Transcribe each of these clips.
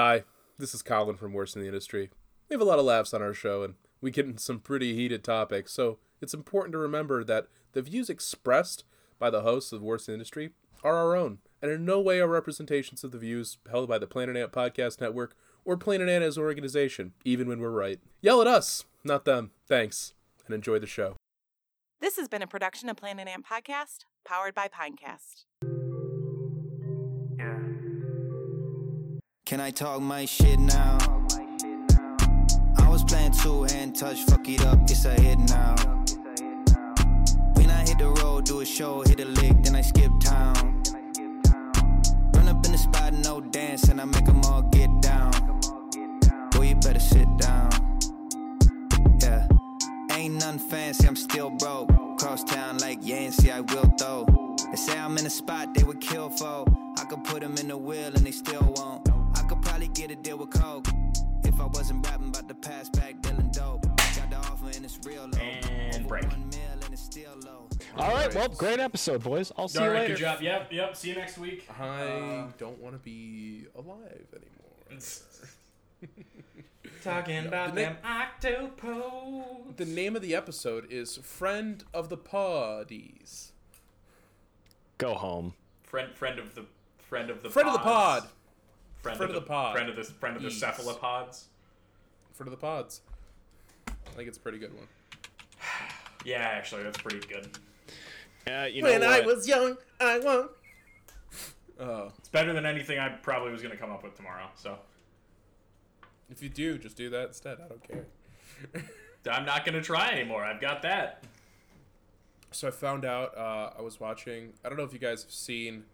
Hi, this is Colin from Worst in the Industry. We have a lot of laughs on our show, and we get into some pretty heated topics, so it's important to remember that the views expressed by the hosts of Worst in the Industry are our own, and in no way are representations of the views held by the Planet Ant Podcast Network or Planet Ant as an organization, even when we're right. Yell at us, not them. Thanks, and enjoy the show. This has been a production of Planet Ant Podcast, powered by Pinecast. Can I talk my shit now? I was playing two hand touch, fuck it up, it's a hit now. When I hit the road, do a show, hit a lick, then I skip town. Run up in the spot, no dance, and I make them all get down. Boy, you better sit down. Yeah. Ain't nothing fancy, I'm still broke. Cross town like Yancey, I will though. They say I'm in a spot they would kill for. I could put them in the wheel and they still won't. I could probably get a deal with Coke. If I wasn't rapping about the past back dealing dope. Got the offer and it's real low. And Over break. One mil and it's still low. All right, well, great episode, boys. I'll see All you right, later. good job. Yep, yep. See you next week. I uh, don't want to be alive anymore. Talking about the them octopus. The name of the episode is Friend of the Poddies. Go home. Friend, friend of the friend of the Friend of the pod. Friend, Friend of the pod. Friend of the friend of the Ease. cephalopods. Friend of the Pods. I think it's a pretty good one. Yeah, actually, that's pretty good. Uh, you know when what? I was young, I won. Oh, It's better than anything I probably was gonna come up with tomorrow. So if you do, just do that instead. I don't care. I'm not gonna try anymore. I've got that. So I found out uh, I was watching. I don't know if you guys have seen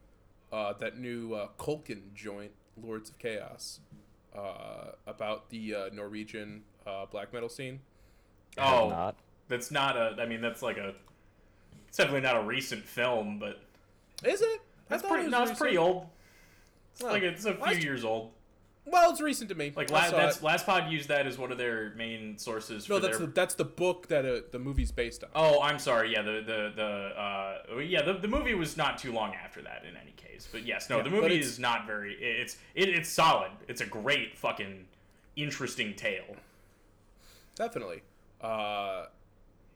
uh, that new uh, Culkin joint, Lords of Chaos, uh, about the uh, Norwegian uh, black metal scene. Oh, not. that's not a. I mean, that's like a. It's definitely not a recent film, but Is it? I that's pretty. it was no, it's pretty old. It's Oh. like it's a few Last- years old. Well, it's recent to me. Like I saw that's it. last pod used that as one of their main sources. no, for that's their... the, that's the book that uh, the movie's based on. Oh, I'm sorry. Yeah, the the the uh, yeah, the, the movie was not too long after that. In any case, but yes, no, Yeah, the but movie it's- is not very. It's it, it's solid. It's a great fucking interesting tale. Definitely. Uh,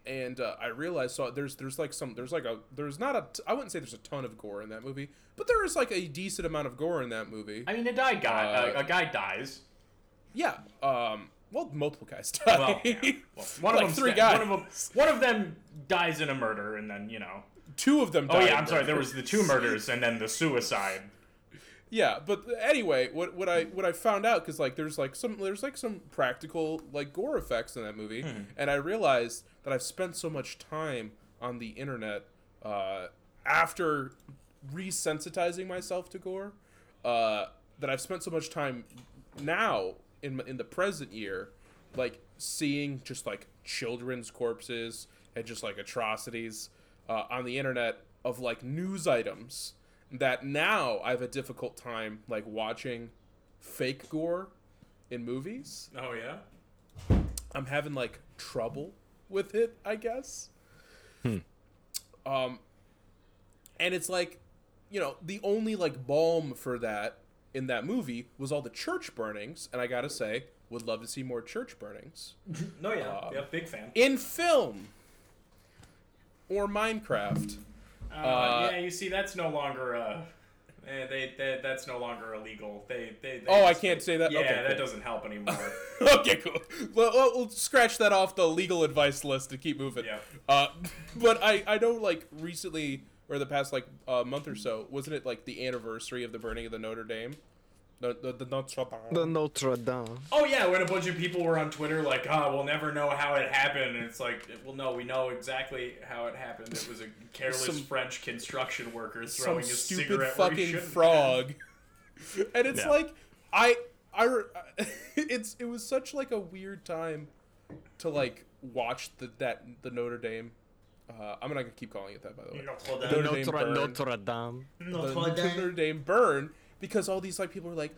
and uh, I realized so there's there's like some there's like a there's not a t- I wouldn't say there's a ton of gore in that movie, but there is like a decent amount of gore in that movie. I mean, a die guy, Uh, a, guy dies. yeah. Um. Well, multiple guys die. Well, yeah. well one of them three guys. One of, them, one of them dies in a murder, and then you know. Two of them. Oh yeah, I'm sorry. There was the two murders, and then the suicide. Yeah, but anyway, what what I what I found out because like there's like some there's like some practical like gore effects in that movie, Hmm. and I realized that I've spent so much time on the internet uh, after resensitizing myself to gore uh, that I've spent so much time now in in the present year, like seeing just like children's corpses and just like atrocities uh, on the internet of like news items that now I have a difficult time like watching fake gore in movies. Oh yeah. I'm having like trouble with it, I guess. Hmm. Um, and it's like, you know, the only like balm for that in that movie was all the church burnings, and I gotta say, would love to see more church burnings No yeah. yeah, big fan. in film or Minecraft. Uh, yeah, you see, that's no longer uh, eh, they, they that's no longer illegal. They they. they Oh, I can't say that? Yeah, Okay, that cool. doesn't help anymore. okay, cool. Well, well, we'll scratch that off the legal advice list to keep moving. Yeah. Uh, but I, I know, like, recently, or the past, like, uh, month or so, wasn't it, like, the anniversary of the burning of the Notre Dame? The, the, the Notre Dame. The Notre Dame. oh yeah, when a bunch of people were on Twitter like, "Oh, we'll never know how it happened," and it's like, well, no, we know exactly how it happened. It was a careless Some- French construction worker Some throwing a stupid cigarette where he fucking shouldn't frog. and it's Yeah. like, I, I, it's, it was such, like, a weird time to, like, watch the, that, the Notre Dame. Uh, I'm not gonna keep calling it that, by the way. have. Notre Dame Notre, burn. Notre Dame. the Notre Dame burn because all these like people are like,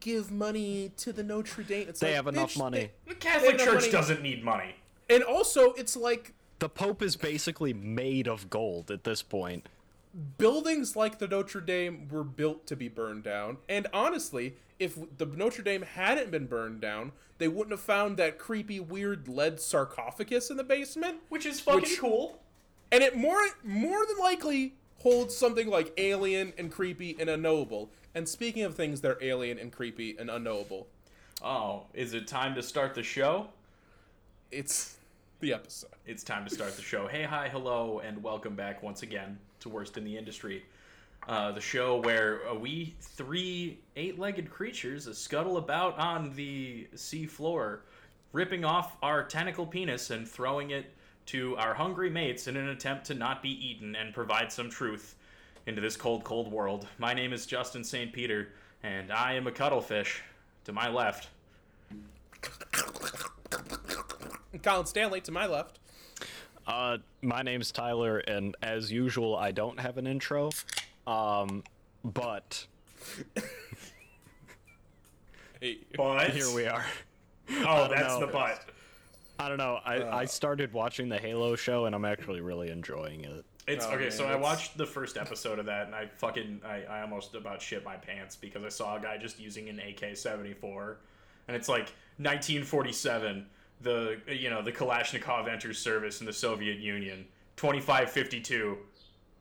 give money to the Notre Dame. It's They like, have enough bitch, money. they- The Catholic Church money. doesn't need money. and also, it's like The Pope is basically made of gold at this point. buildings like the Notre Dame were built to be burned down. And honestly, if the Notre Dame hadn't been burned down, they wouldn't have found that creepy, weird lead sarcophagus in the basement, Which is fucking Which- cool. and it more more than likely holds something like alien and creepy and unknowable. And speaking of things that are alien and creepy and unknowable, Oh, is it time to start the show? it's the episode. It's time to start the show. Hey, hi, hello, and welcome back once again to Worst in the Industry. Uh, the show where uh, we three eight legged creatures scuttle about on the sea floor, ripping off our tentacle penis and throwing it to our hungry mates in an attempt to not be eaten and provide some truth into this cold, cold world. My name is Justin St. Peter, and I am a cuttlefish. To my left, Colin Stanley to my left. Uh, my name's Tyler, and as usual, I don't have an intro. Um, but Hey, but here we are. Oh, that's know. the butt. I don't know. I, I uh, started watching the Halo show, and I'm actually really enjoying it. It's Oh, okay. man, so I watched the first episode of that, and I fucking I, I almost about shit my pants because I saw a guy just using an AK seventy four, and it's like 1947. The you know the Kalashnikov enters service in the Soviet Union. 2552.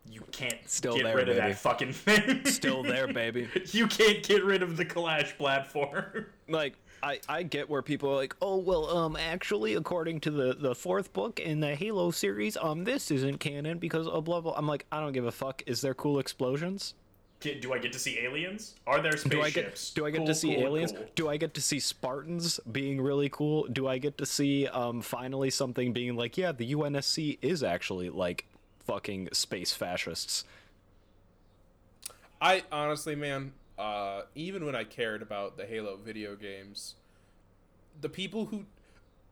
You can't Still get there, rid of baby. that fucking thing. Still there, baby. you can't get rid of the Kalash platform. Like, I, I get where people are like, oh well, um, actually, according to the the fourth book in the Halo series, um, this isn't canon because of blah blah. I'm like, I don't give a fuck. Is there cool explosions? Get- Do I get to see aliens? Are there Do I spaceships? get do I get Cool, to see cool, aliens? cool. Do I get to see Spartans being really cool? Do I get to see um finally something being like, yeah, the UNSC is actually like fucking space fascists. I honestly, man, uh, even when I cared about the Halo video games, the people who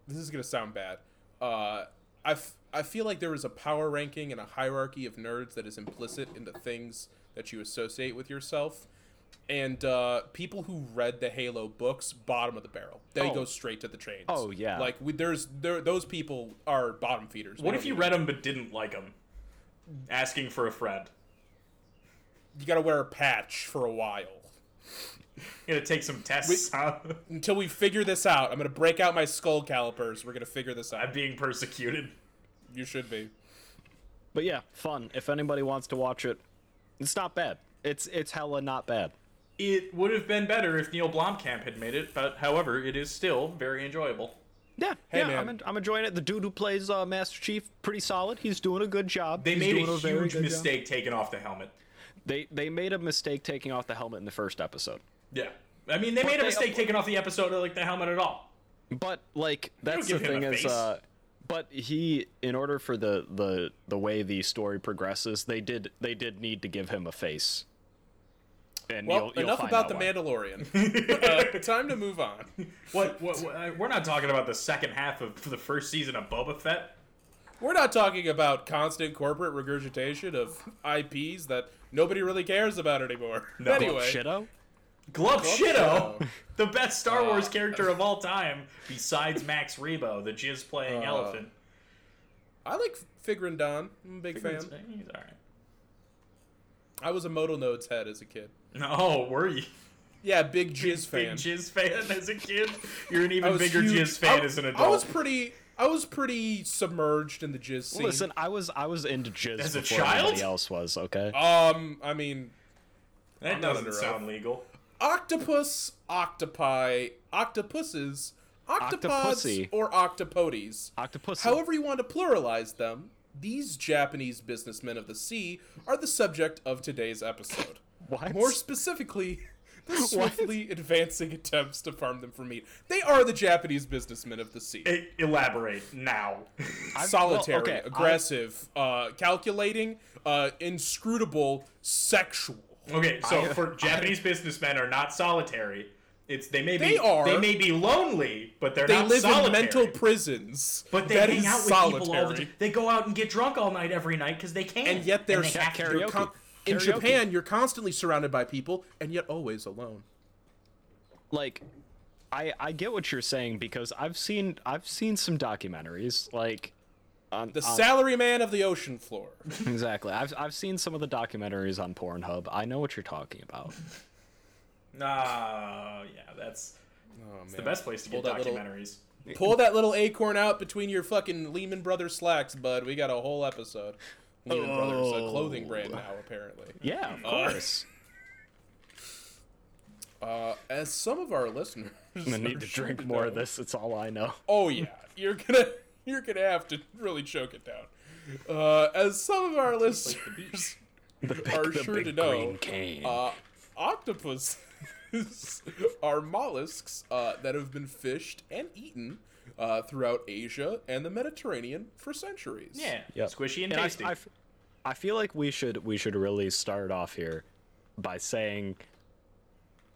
this is gonna sound bad. Uh, I, f- I feel like there is a power ranking and a hierarchy of nerds that is implicit in the things that you associate with yourself. And uh, people who read the Halo books, bottom of the barrel. They Oh. go straight to the trains. Oh, yeah. like we, there's there those people are bottom feeders. What if you read them but didn't like them? Asking for a friend. You gotta wear a patch for a while. You gotta take some tests. huh? until we figure this out. I'm gonna break out my skull calipers. We're gonna figure this out. I'm being persecuted. You should be. But yeah, fun. If anybody wants to watch it, it's not bad. It's it's hella not bad. It would have been better if Neil Blomkamp had made it, but however, it is still very enjoyable. Yeah, Hey, yeah, man. I'm, en- I'm enjoying it. The dude who plays uh, Master Chief, pretty solid. He's doing a good job. They He's made doing a very huge good job. mistake taking off the helmet. They they made a mistake taking off the helmet in the first episode. Yeah. I mean, they made a they- mistake taking off the episode of like the helmet at all. But like that's the thing is uh but he in order for the the the way the story progresses, they did they did need to give him a face. And Well, you'll, you'll enough about the why. Mandalorian. uh, time to move on. What, what, what? uh, We're not talking about the second half of the first season of Boba Fett. We're not talking about constant corporate regurgitation of IPs that nobody really cares about it anymore. No. Anyway, Shitto? Glove Shido, Shido. the best Star Wars Uh. character of all time, besides Max Rebo, the jizz playing Uh. elephant. I like Figrin D'an. I'm a big fan. He's alright. I was a modal Nodes head as a kid. No, were you? Yeah, big jizz Big fan. jizz fan as a kid? You're an even bigger huge- jizz fan I- as an adult. I was pretty. I was pretty submerged in the jizz scene. Listen, I was I was into jizz As a child? anybody else was, okay? um, I mean, that I'm not doesn't under sound legal. octopus, octopi, octopuses, octopods, Octopussy. or octopodes. Octopus. However you want to pluralize them, these Japanese businessmen of the sea are the subject of today's episode. What? More specifically, the swiftly advancing attempts to farm them for meat. They are the Japanese businessmen of the sea. E- elaborate now. Solitary, well, okay, aggressive, uh, calculating, uh, inscrutable, sexual. Okay, so for Japanese businessmen are not solitary. It's they may be They are. they may be lonely, but they're They not live solitary. in mental prisons. But they That hang out with solitary. people all the time. They go out and get drunk all night every night because they can. and yet they're, they have to. you're karaoke. con- in Karaoke. Japan. You're constantly surrounded by people, and yet always alone. like I I get what you're saying because I've seen I've seen some documentaries like on, The on- salaryman of the ocean floor. exactly. I've I've seen some of the documentaries on Pornhub. I know what you're talking about. Nah, yeah, That's Oh, the best place to get Pull that little- documentaries. Pull that little acorn out between your fucking Lehman Brothers slacks, bud. We got a whole episode. Lehman Brothers, a clothing brand now, apparently. Yeah, of Uh, course. Uh, as some of our listeners, I'm gonna need to drink more know- of this. It's all I know. Oh yeah, you're gonna you're gonna have to really choke it down. Uh, as some of our listeners are the sure to know, uh, octopus are mollusks uh, that have been fished and eaten uh, throughout Asia and the Mediterranean for centuries. Yeah, Yep. squishy and And I- tasty. I, f- I feel like we should we should really start off here by saying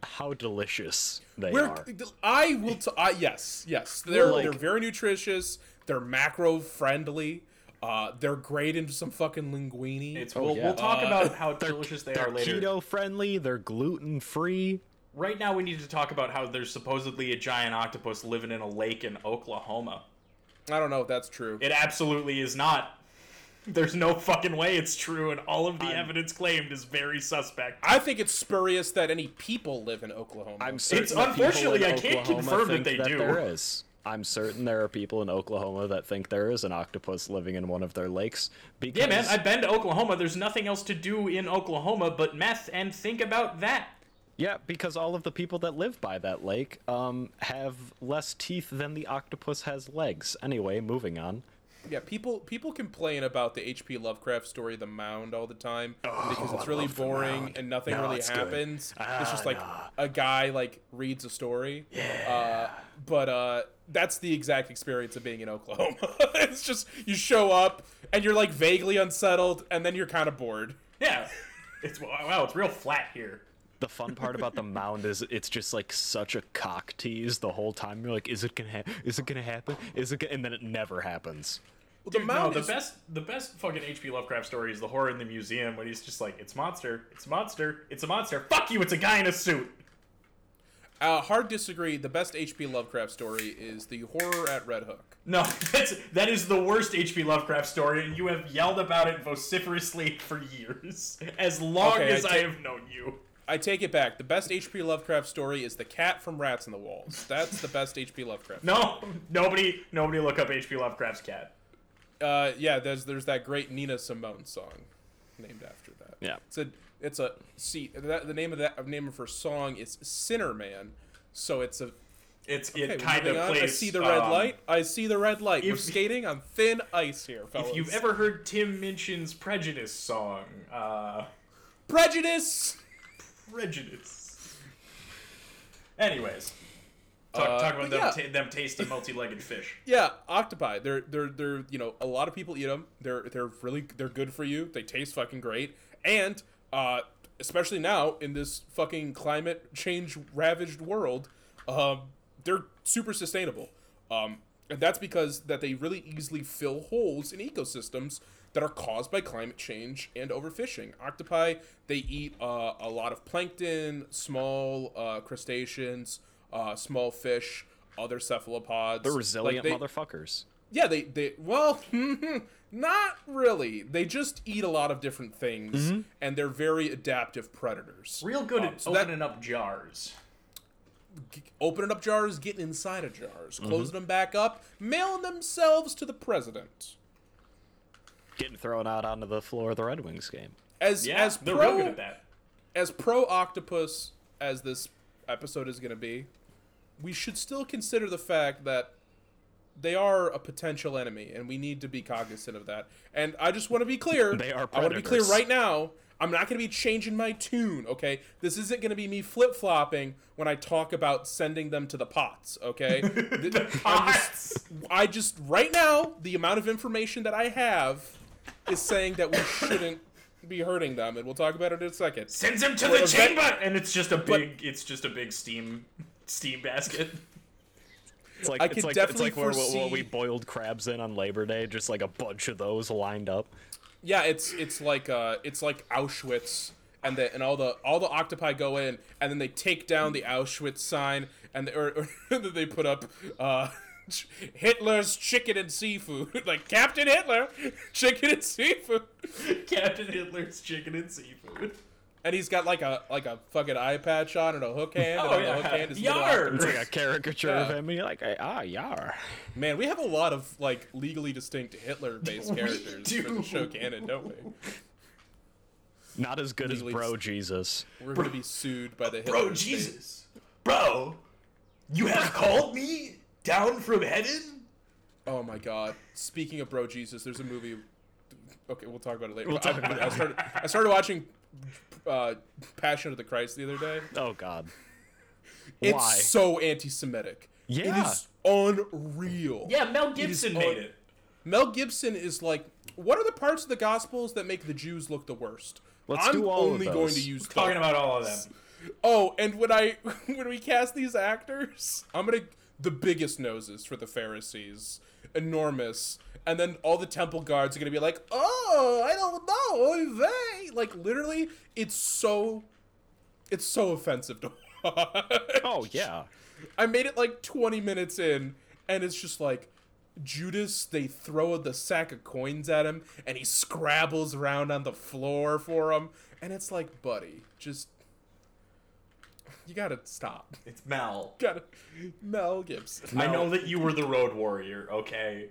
how delicious they We're, are. I will. T- I, yes, yes. They're Like- they're very nutritious. They're macro friendly. Uh, they're great into some fucking linguine. It's, Oh, we'll, yeah. we'll talk Uh, about how delicious they They're are later. keto friendly. They're gluten free. Right now, we need to talk about how there's supposedly a giant octopus living in a lake in Oklahoma. I don't know if that's true. It absolutely is not. There's no fucking way it's true, and all of the evidence claimed is very suspect. I think it's spurious that any people live in Oklahoma. I'm certain It's- unfortunately, in I can't Oklahoma confirm that think they do. There is. I'm certain there are people in Oklahoma that think there is an octopus living in one of their lakes. Because Yeah, man, I've been to Oklahoma. There's nothing else to do in Oklahoma but meth, and think about that. Yeah, because all of the people that live by that lake um, have less teeth than the octopus has legs. Anyway, moving on. yeah, people people complain about the H.P. Lovecraft story, The Mound, all the time because it's really boring and nothing No, really it's good. happens. it's Ah, just like nah. a guy like reads a story. Yeah. Uh, but uh, that's the exact experience of being in Oklahoma. it's just you show up and you're like vaguely unsettled, and then you're kind of bored. Yeah. It's wow, it's real flat here. The fun part about the mound is it's just like such a cock tease the whole time. You're like, is it gonna ha- is it gonna happen? Is it? Gonna-? And then it never happens. Well, Dude, the no, mound the is best the best fucking H.P. Lovecraft story is the horror in the museum when he's just like, it's monster, it's monster, it's a monster. Fuck you, it's a guy in a suit. uh, hard disagree. The best H.P. Lovecraft story is the horror at Red Hook. No, that's that is the worst H.P. Lovecraft story, and you have yelled about it vociferously for years, as long Okay, as I, have known you. I take it back. The best H.P. Lovecraft story is the cat from Rats in the Walls. That's the best H.P. Lovecraft. No, nobody, nobody look up H.P. Lovecraft's cat. Uh, yeah, there's there's that great Nina Simone song named after that. Yeah. It's a it's a see that, the name of that name of her song is Sinner Man. So it's a It's okay, it kind of plays. I see the red um, light. I see the red light. We're skating on thin ice here, fellas. If you've ever heard Tim Minchin's Prejudice song, uh, prejudice. Prejudice. Anyways, talk, Uh, talk about them, yeah. ta- them tasty multi-legged fish. Yeah, octopi. They're they're they're you know a lot of people eat them. They're they're really they're good for you. They taste fucking great, and uh, especially now in this fucking climate change ravaged world, um, they're super sustainable. Um, and that's because that they really easily fill holes in ecosystems that are caused by climate change and overfishing. Octopi they eat uh, a lot of plankton, small uh, crustaceans, uh, small fish, other cephalopods. They're Like, resilient they- motherfuckers. yeah, they they well, not really. They just eat a lot of different things, and they're very adaptive predators. Real good Um, at so that- opening up jars. Opening up jars, getting inside of jars, closing them back up, mailing themselves to the president. Getting thrown out onto the floor of the Red Wings game. As Yeah, as they're pro real good at that. as pro octopus as this episode is going to be, we should still consider the fact that they are a potential enemy, and we need to be cognizant of that. And I just want to be clear. They are I want to be clear right now. I'm not going to be changing my tune. Okay, this isn't going to be me flip flopping when I talk about sending them to the pots. Okay, Th- I'm just, I just right now the amount of information that I have is saying that we shouldn't be hurting them, and we'll talk about it in a second. Sends him to Well, the event- chamber, and it's just a big, it's just a big steam, steam basket. It's like I it's like it's like where, where foresee- we boiled crabs in on Labor Day, just like a bunch of those lined up. Yeah, it's it's like uh it's like Auschwitz and the and all the all the octopi go in and then they take down the Auschwitz sign and the, or, or they put up uh Hitler's chicken and seafood like Captain Hitler chicken and seafood. Captain Hitler's chicken and seafood. and he's got like a like a fucking eye patch on and a hook hand. and Oh, on the hook hand is Yar! It's like a caricature of him, and you're like, ah, yar. Man, we have a lot of like legally distinct Hitler-based We characters for the show canon, don't we? Not as good as Bro dis- Jesus. We're gonna be sued by the Hitler Bro, estate. Jesus. Bro, you have called me down from heaven? Oh my god. Speaking of bro Jesus, there's a movie. Okay, we'll talk about it later. We'll talk I, about I started. I started watching uh, Passion of the Christ the other day. Oh God. It's Why? so anti-Semitic. Yeah. It is unreal. Yeah, Mel Gibson on- made it. Mel Gibson is like, what are the parts of the Gospels that make the Jews look the worst? Let's I'm do all of only going those. to use Talking about all of them. Oh, and when I when we cast these actors, I'm gonna the biggest noses for the Pharisees, enormous, and then all the temple guards are gonna be like, "Oh, I don't know, vey." Like literally, it's so, it's so offensive to watch. Oh yeah. I made it like 20 minutes in, and it's just like Judas. They throw the sack of coins at him, and he scrabbles around on the floor for him, and it's like, buddy, just you gotta stop. It's Mel. gotta Mel Gibson. I know that you were the road warrior, okay?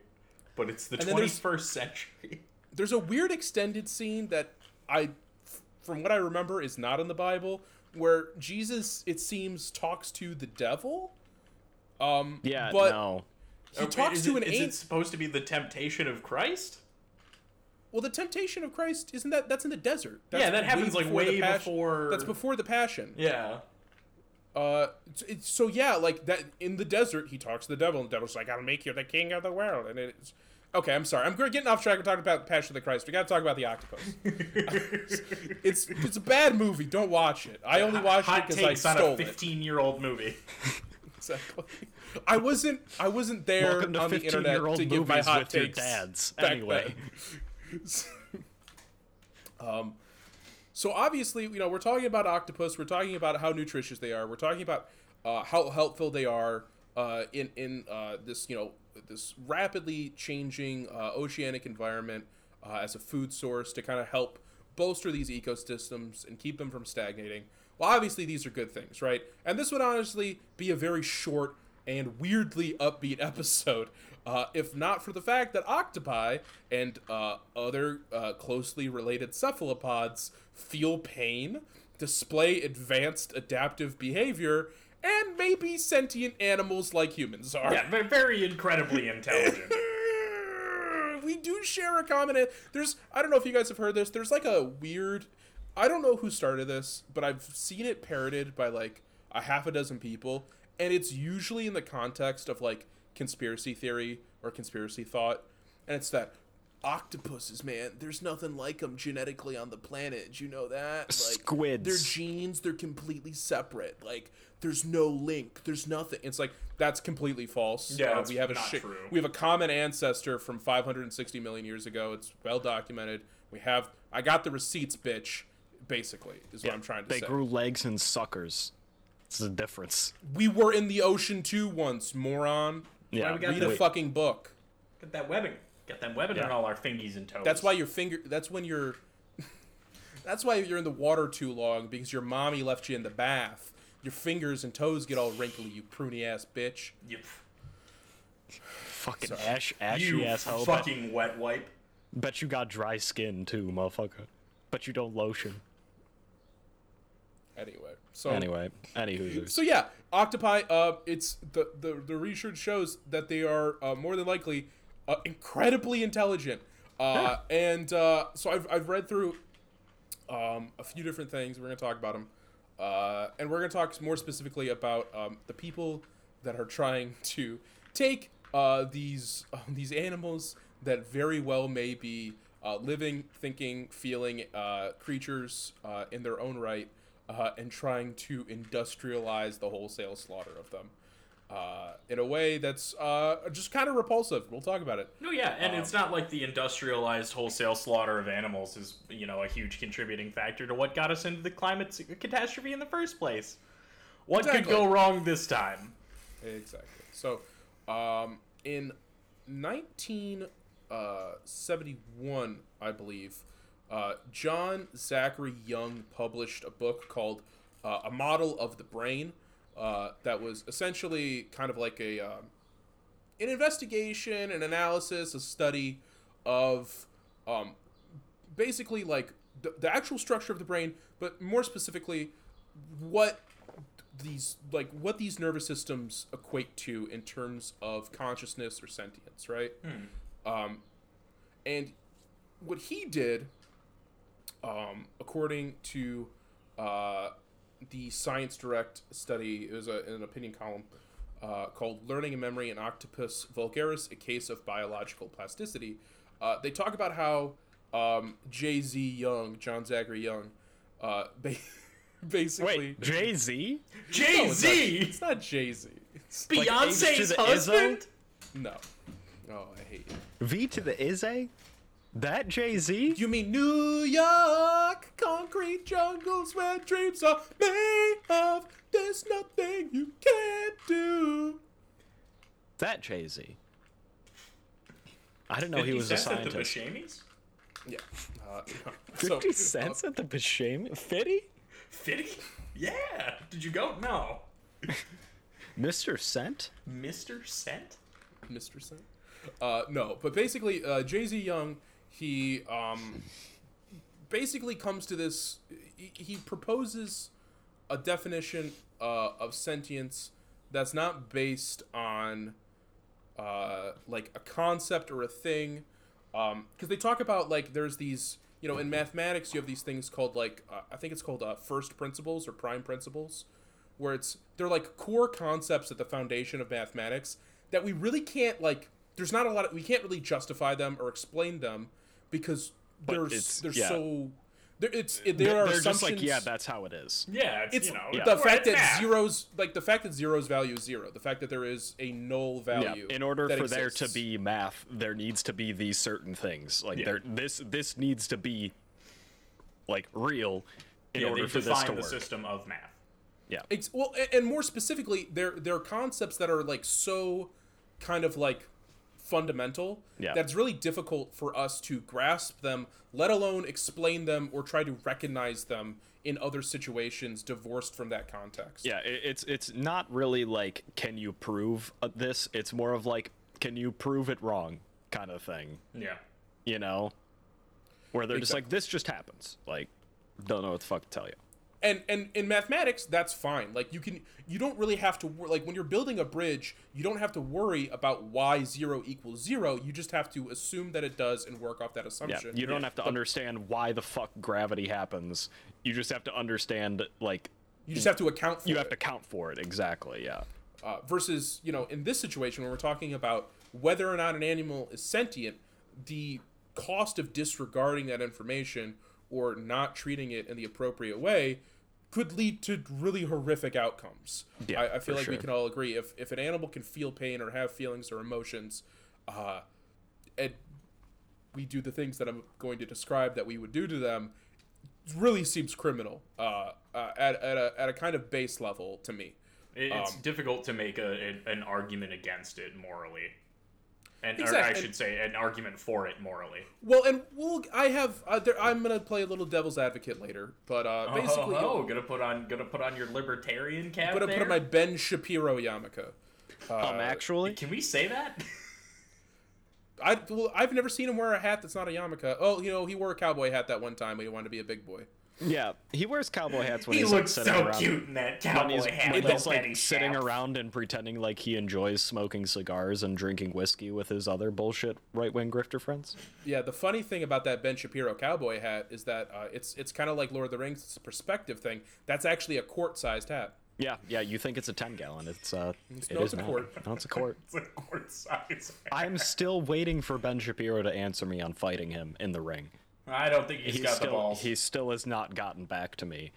But it's the And then there's- 21st century. There's a weird extended scene that I, from what I remember, is not in the Bible, where Jesus, it seems, talks to the devil. Um, Yeah. but no. he Uh, talks is to it- an Is angel. it supposed to be the temptation of Christ? Well, the temptation of Christ isn't that that's in the desert. That's Yeah, that happens, like, the way passion- before- That's before the passion. Yeah. Uh, it's, it's, so yeah, like that in the desert, he talks to the devil, and the devil's like, "I'll make you the king of the world." And it's okay. I'm sorry, I'm getting off track. We're talking about Passion of the Christ. We got to talk about the octopus. it's it's a bad movie. Don't watch it. I only watched Hot it because I takes on stole a it. 15-year-old movie. Exactly. I wasn't. I wasn't there Welcome to on the internet to give my hot with your dads. Anyway. um, so obviously, you know, we're talking about octopus. We're talking about how nutritious they are. We're talking about uh, how helpful they are uh, in in uh, this you know this rapidly changing uh, oceanic environment uh, as a food source to kind of help bolster these ecosystems and keep them from stagnating. Well, obviously, these are good things, right? And this would honestly be a very short and weirdly upbeat episode, uh, if not for the fact that octopi and uh, other uh, closely related cephalopods feel pain, display advanced adaptive behavior, and maybe sentient animals like humans are. Yeah, they're very incredibly intelligent. we do share a common. There's I don't know if you guys have heard this. There's like a weird. I don't know who started this, but I've seen it parroted by like a half a dozen people, and it's usually in the context of like conspiracy theory or conspiracy thought, and it's that octopuses, man. There's nothing like them genetically on the planet. Do you know that? Like, Squids. Their genes, they're completely separate. Like, there's no link. There's nothing. It's like that's completely false. Yeah, Uh, that's we have a not shi- true. we have a common ancestor from 560 million years ago. It's well documented. We have. I got the receipts, bitch. Basically, is what I'm trying to They say. They grew legs and suckers. It's the difference. we were in the ocean too once, moron. Yeah. we got Read the- a fucking book. Get that webbing. Got them webbing Yeah. on all our fingies and toes. That's why your finger. That's when you're. that's why you're in the water too long because your mommy left you in the bath. Your fingers and toes get all wrinkly, you pruny ass bitch. You, Fucking ash, ashy you asshole. Bet, fucking wet wipe. bet you got dry skin too, motherfucker. Bet you don't lotion. Anyway, so Anyway, anywho. So yeah, octopi. Uh, it's the the the research shows that they are uh, more than likely uh, incredibly intelligent. Uh, and uh, so I've I've read through um, a few different things. We're gonna talk about them, uh, and we're gonna talk more specifically about um, the people that are trying to take uh, these uh, these animals that very well may be uh, living, thinking, feeling uh, creatures uh, in their own right, uh, and trying to industrialize the wholesale slaughter of them. Uh, in a way that's uh, just kind of repulsive. We'll talk about it. No, yeah, and Um, it's not like the industrialized wholesale slaughter of animals is, you know, a huge contributing factor to what got us into the climate catastrophe in the first place. What could go wrong this time? Exactly. So, um, in 1971, I believe, uh, John Zachary Young published a book called uh, A Model of the Brain uh, that was essentially kind of like a um, an investigation, an analysis, a study of um, basically like the, the actual structure of the brain, but more specifically, what these like what these nervous systems equate to in terms of consciousness or sentience, right? Um, and what he did, um, according to uh, the Science Direct study, it was a, an opinion column uh, called "Learning and Memory in Octopus Vulgaris: A Case of Biological Plasticity." Uh, they talk about how um, Jay Z Young, John Zachary Young, uh, ba- basically Wait, Jay Z? Jay No, it's not- Z, It's not Jay Z. It's like H to Beyonce's Izzo? husband. no. Oh, I hate you. V to the is a? That Jay Z? You mean New York, concrete jungles where dreams are made of. There's nothing you can't do. That Jay Z. I didn't know he was a cents at the scientist. Bashamis? Yeah. Uh, so, 50 cents at the Bashame? 50? Fitty? Yeah. Did you go? No. Mr. Cent? Mr. Cent? uh, Mr. Sen. Uh, no, but basically, uh, Jay Z Young, he um, basically comes to this. He, proposes a definition uh, of sentience that's not based on uh, like a concept or a thing, because they talk about like there's these you know in mathematics you have these things called like uh, I think it's called uh, first principles or prime principles, where it's they're like core concepts at the foundation of mathematics that we really can't like. There's not a lot of we can't really justify them or explain them because they're they're yeah. so. They're, it's it, They're, there are they're just assumptions. like, yeah, that's how it is. Yeah, it's, It's you know Yeah. the fact it's that math. zeros, like the fact that zeros value is zero, the fact that there is a null value. Yeah. value. In order that for there to be math, there needs to be these certain things. Like Yeah. there, this this needs to be like real in Yeah, order they for this define to the work. system of math. Yeah. Ex- well, and more specifically, they're they're concepts that are like so kind of like fundamental Yeah. that it's really difficult for us to grasp them, let alone explain them or try to recognize them in other situations divorced from that context. Yeah, it's it's not really like can you prove uh, this? It's more of like can you prove it wrong kind of thing. Yeah. You know, where they're just like this just happens. Like don't know what the fuck to tell you. And and in mathematics that's fine like you can you don't really have to like when you're building a bridge you don't have to worry about why zero equals zero you just have to assume that it does and work off that assumption Yeah, assumption you don't have to understand why the fuck gravity happens. You just have to understand like you just have to account for you it. have to count for it exactly. Yeah. uh, versus you know in this situation when we're talking about whether or not an animal is sentient the cost of disregarding that information or not treating it in the appropriate way could lead to really horrific outcomes. Yeah, I, I feel for like we can all agree if, if an animal can feel pain or have feelings or emotions uh, and we do the things that i'm going to describe that we would do to them it really seems criminal uh, uh, at, at, a, at a kind of base level to me. It's Um, difficult to make a, a, an argument against it morally. And or I should say an argument for it morally. Well, and we'll, I have. Uh, there, I'm gonna play a little devil's advocate later, but uh, basically, oh, oh, gonna put on gonna put on your libertarian cap I'm gonna there? put on my Ben Shapiro yarmulke. um, actually, Can we say that? I well, I've never seen him wear a hat that's not a yarmulke. Oh, you know, he wore a cowboy hat that one time when he wanted to be a big boy. Yeah, he wears cowboy hats when he he's like, looks sitting so around. cute in that cowboy he's, hat. when he's like Betty sitting Shaft. around and pretending like he enjoys smoking cigars and drinking whiskey with his other bullshit right wing grifter friends. Yeah, the funny thing about that Ben Shapiro cowboy hat is that uh, it's it's kind of like Lord of the Rings. It's a perspective thing. That's actually a quart-sized hat. Yeah, yeah, you think it's a ten gallon? It's uh, it no, is it's a not. quart. No, it's a quart. It's a quart size. I'm still waiting for Ben Shapiro to answer me on fighting him in the ring. I don't think he's He's got still the balls. he still has not gotten back to me.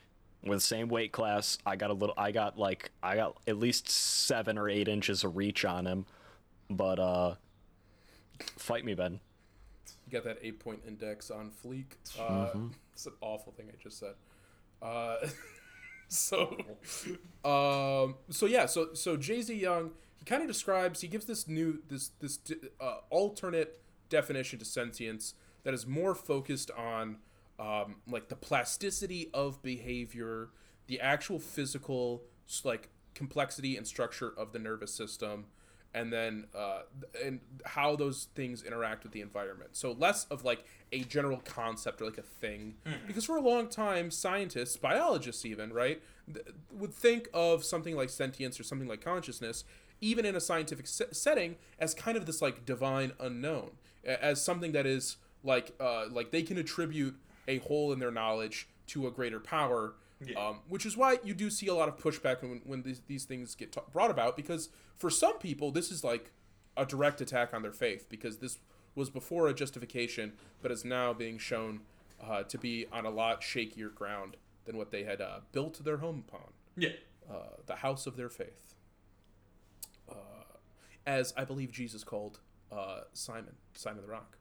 With same weight class, I got a little. I got like I got at least seven or eight inches of reach on him, but uh, fight me, Ben. You got that eight-point index on fleek. Uh, Mm-hmm. It's an awful thing I just said. Uh, so, um, so yeah, so so Jay Z Young, he kind of describes, he gives this new this this uh, alternate definition to sentience that is more focused on um, like the plasticity of behavior, the actual physical like complexity and structure of the nervous system, and then uh, and how those things interact with the environment. So less of like a general concept or like a thing, because for a long time, scientists, biologists, even right, th- would think of something like sentience or something like consciousness, even in a scientific se- setting, as kind of this like divine unknown, as something that is like uh, like they can attribute a hole in their knowledge to a greater power. Um, which is why you do see a lot of pushback when, when these, these things get ta- brought about because for some people this is like a direct attack on their faith because this was before a justification but is now being shown uh, to be on a lot shakier ground than what they had uh, built their home upon Yeah. uh, the house of their faith uh, as i believe jesus called uh, simon simon the rock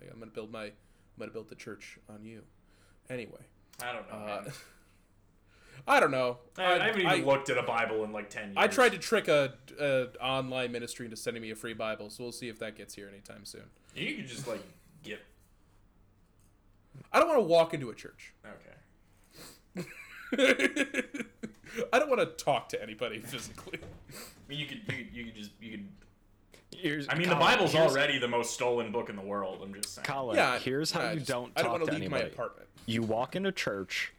like, i'm gonna build my i'm gonna build the church on you anyway I don't know. uh, i don't know I, I haven't even looked at a Bible in like ten years. I tried to trick a, a online ministry into sending me a free Bible, so we'll see if that gets here anytime soon. You could just like get I don't want to walk into a church. okay. I don't want to talk to anybody physically. I mean, you could you could, you could just you could. Here's, I mean, the Bible's already the most stolen book in the world. I'm just saying. Colin, Yeah, here's how I you just- don't I talk don't want to to leave my anybody. apartment. You walk into church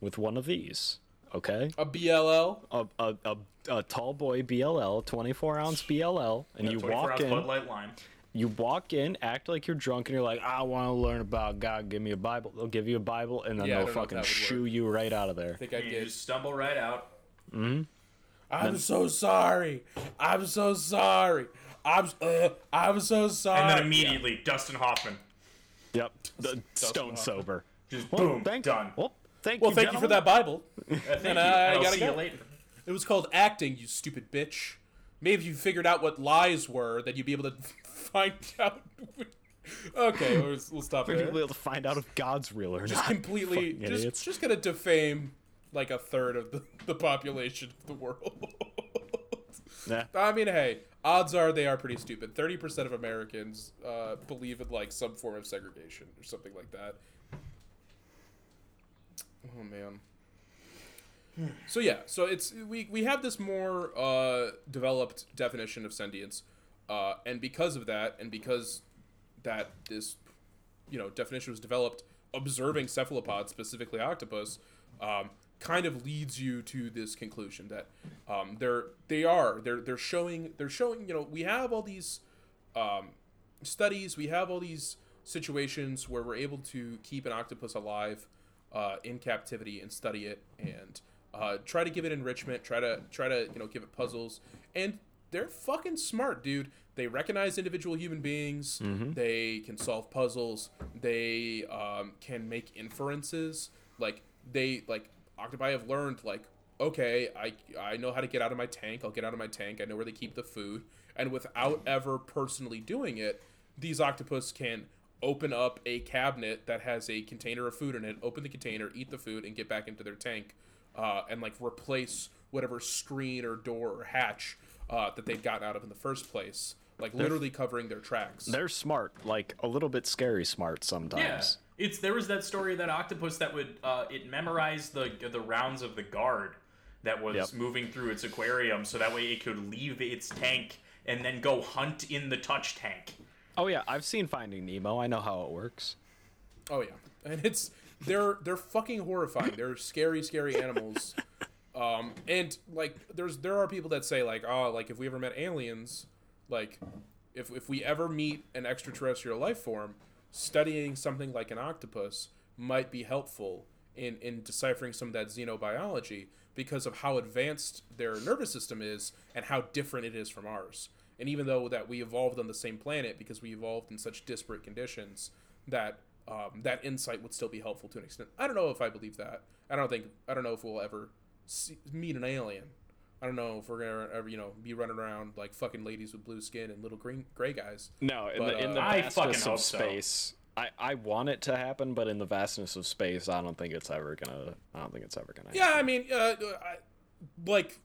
with one of these, okay? A BLL. A a, a, a tall boy BLL, 24 ounce BLL, and you 24 walk ounce in. Bud Light Lime. You walk in, act like you're drunk, and you're like, I want to learn about God. Give me a Bible. They'll give you a Bible, and then Yeah, they'll don't fucking shoo work. you right out of there. I think I You did. just stumble right out. Hmm. I'm so sorry. I'm so sorry. I'm uh, I'm so sorry. And then immediately, Dustin Hoffman. Yep. The stone sober. Just Well, boom, thank, done. Well, thank Well, you. thank you for that Bible. Uh, thank And you. I, I'll gotta see go. you later. It was called acting, you stupid bitch. Maybe if you figured out what lies were, then you'd be able to find out. okay, we'll, we'll stop We're there. gonna be able to find out if God's real or just not. completely Fucking just, idiots. just gonna defame like a third of the, the population of the world Nah. i mean hey odds are they are pretty stupid. 30% of americans uh, believe in like some form of segregation or something like that. Oh man. So yeah so it's we, we have this more uh, developed definition of sentience uh, and because of that and because that this you know definition was developed observing cephalopods specifically octopus um, kind of leads you to this conclusion that um, they're they are they're they're showing they're showing you know we have all these um, studies we have all these situations where we're able to keep an octopus alive uh, in captivity and study it and uh, try to give it enrichment try to try to you know give it puzzles. And they're fucking smart dude. They recognize individual human beings. They can solve puzzles. They um, can make inferences. Like they like octopi have learned like okay i i know how to get out of my tank i'll get out of my tank i know where they keep the food. And without ever personally doing it these octopus can open up a cabinet that has a container of food in it open the container eat the food and get back into their tank uh, and like replace whatever screen or door or hatch uh, that they'd gotten out of in the first place. Like literally covering their tracks. They're smart, like a little bit scary smart Yeah, sometimes. It's there was that story of that octopus that would uh, it memorized the the rounds of the guard that was Yep. moving through its aquarium, so that way it could leave its tank and then go hunt in the touch tank. Oh yeah, I've seen Finding Nemo. I know how it works. Oh yeah, and it's they're they're fucking horrifying. They're scary, scary animals. Um, and like there's there are people that say like oh like if we ever met aliens, like if if we ever meet an extraterrestrial life form, studying something like an octopus might be helpful in in deciphering some of that xenobiology because of how advanced their nervous system is and how different it is from ours. And even though that we evolved on the same planet because we evolved in such disparate conditions, that um, that insight would still be helpful to an extent. I don't know if I believe that. I don't think I don't know if we'll ever see, meet an alien. I don't know if we're gonna ever you know be running around like fucking ladies with blue skin and little green gray guys. No, in But, the in the uh, I vastness hope of so. space, I I want it to happen, but in the vastness of space, I don't think it's ever gonna. I don't think it's ever gonna. Yeah, I mean, uh, I, like,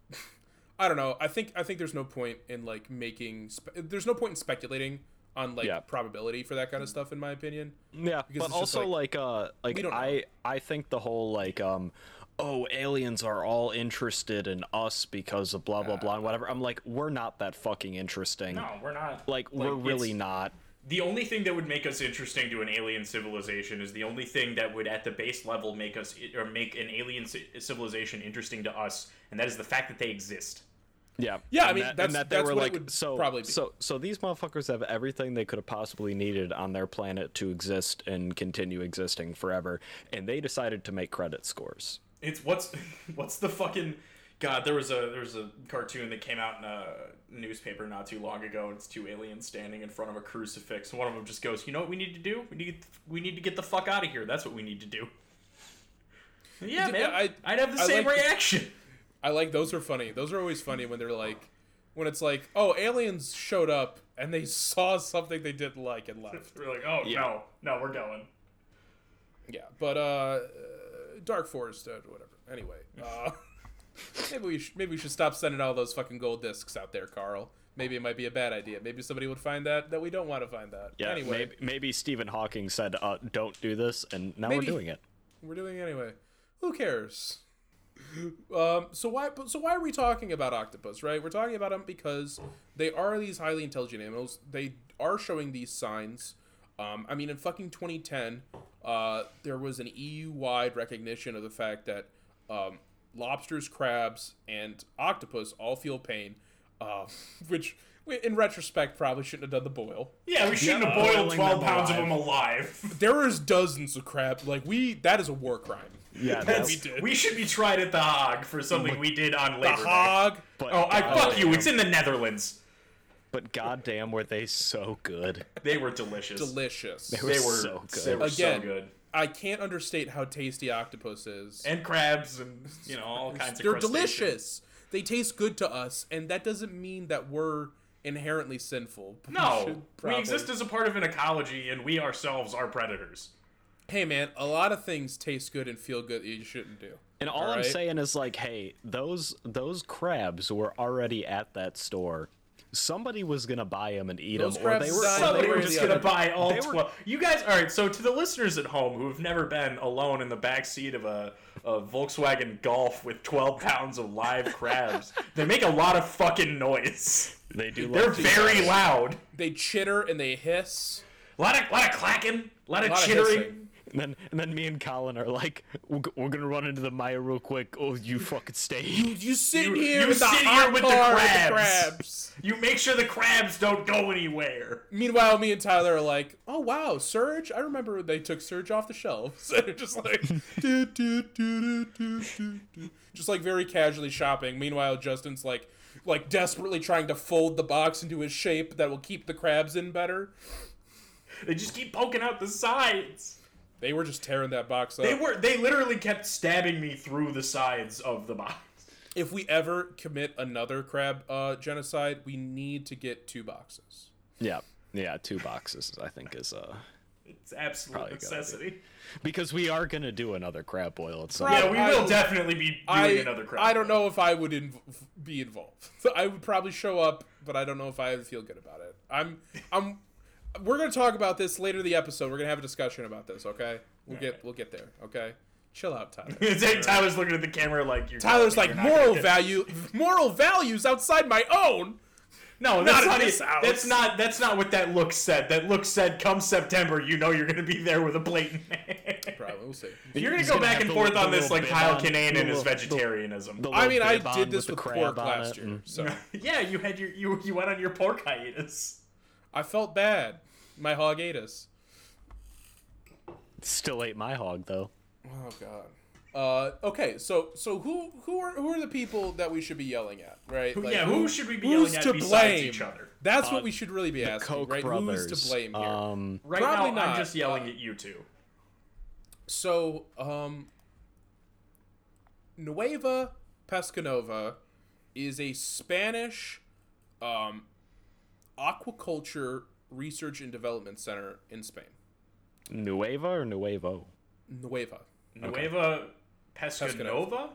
I don't know. I think I think there's no point in like making. Spe- there's no point in speculating on like Yeah. probability for that kind of stuff in my opinion. Yeah, Because but also like- like, uh like we don't know. I I think the whole like um oh aliens are all interested in us because of blah blah blah and whatever. I'm like we're not that fucking interesting. No, we're not. Like, we're really not. The only thing that would make us interesting to an alien civilization is the only thing that would, at the base level, make us or make an alien civilization interesting to us, and that is the fact that they exist. Yeah. Yeah, I mean, that, that's- and that they that's were what like so probably be. so so these motherfuckers have everything they could have possibly needed on their planet to exist and continue existing forever, and they decided to make credit scores. It's what's what's the fucking God? There was a there was a cartoon that came out in a newspaper not too long ago. It's two aliens standing in front of a crucifix, and one of them just goes, "You know what we need to do? We need to we need to get the fuck out of here. That's what we need to do." Yeah, Yeah, man. I- would have the I same like reaction. I like those are funny. Those are always funny when they're like when it's like, "Oh, aliens showed up and they saw something they didn't like and left." We're like, "Oh Yeah. no, no, we're going." Yeah, but uh Dark Forest, uh, whatever. Anyway, uh, maybe we sh- maybe we should stop sending all those fucking gold discs out there, Carl. Maybe it might be a bad idea. Maybe somebody would find that that we don't want to find that. Yeah. Anyway, Maybe, maybe Stephen Hawking said, uh, "Don't do this," and now Maybe. we're doing it. we're doing it anyway. Who cares? Um, so why? So why are we talking about octopus? Right? We're talking about them because they are these highly intelligent animals. They are showing these signs. Um, I mean, in fucking 2010, uh, there was an EU-wide recognition of the fact that um, lobsters, crabs, and octopus all feel pain, uh, which, in retrospect, probably shouldn't have done the boil. Yeah, we shouldn't have boiled twelve them pounds of them alive. There is dozens of crab. Like we, that is a war crime. Yeah, That's- that's, we did. we should be tried at the Hague for something we did on The Labor Day. hog, but Oh, I God- fuck you! It's in the Netherlands. But goddamn, were they so good? They were delicious. delicious. They were, They were so good. They were Again, so good. I can't understate how tasty octopus is. And crabs and you know all kinds of. They're delicious. They taste good to us, and that doesn't mean that we're inherently sinful. No, should we exist as a part of an ecology, and we ourselves are predators. Hey, man, a lot of things taste good and feel good that you shouldn't do. And all I'm Alright. saying is like, hey, those those crabs were already at that store. Somebody was gonna buy them and eat Those them, or they were. Somebody they were way or were just the gonna other. buy all They were- twelve. You guys, all right. So to the listeners at home who have never been alone in the back seat of a, a Volkswagen Golf with twelve pounds of live crabs, they make a lot of fucking noise. They do. They're love to- very loud. They chitter and they hiss. A lot of, lot of clacking, a lot of lot of chittering. hissing. And then and then me and Colin are like, we're, we're gonna run into the Meijer real quick. Oh, you fucking stay. You sit You- here you with the sit hot here with the crabs. and the crabs. You make sure the crabs don't go anywhere. Meanwhile, me and Tyler are like, "Oh wow, Surge! I remember they took Surge off the shelves." And they're just like, do, do, do, do, do, do, just like very casually shopping. Meanwhile, Justin's like, like desperately trying to fold the box into a shape that will keep the crabs in better. They just keep poking out the sides. They were just tearing that box up. They were they literally kept stabbing me through the sides of the box. if we ever commit another crab uh, genocide, we need to get two boxes. Yeah, yeah, two boxes I think is uh It's absolute Probably be. necessity. because we are gonna do another crab boil at some. Crab- Yeah, we I- will definitely be doing I another crab. I don't know if I would inv- be involved. I would probably show up, but I don't know if I would feel good about it. I'm I'm we're gonna talk about this later in the episode. We're gonna have a discussion about this. Okay, we'll get we'll get there. Okay, chill out, Tyler. Tyler's looking at the camera like you're. Tyler's like you're moral gonna- value, moral values outside my own. No, that's Not not, this it. house. That's not. That's not what that look said. That look said, "Come September, you know you're gonna be there with a blatant." Probably we'll see. you're gonna He's go gonna back and forth on this like bib Kyle Kinane and his vegetarianism. the I mean, I did this with with, the pork last year, so yeah, you had your you you went on your pork hiatus. I felt bad. My hog ate us. Still ate my hog though. Oh God. Uh, okay, so so who who are who are the people that we should be yelling at, right? Like, yeah, who should we be who's yelling at to besides blame? each other? That's Uh, what we should really be asking, Koch right? brothers. Who's to blame here? Um, Right Probably now, not. I'm just yelling Uh, at you two. so, um, Nueva Pescanova is a Spanish um, aquaculture research and development center in Spain. Nueva or Nuevo? Nueva, Nueva Pescanova.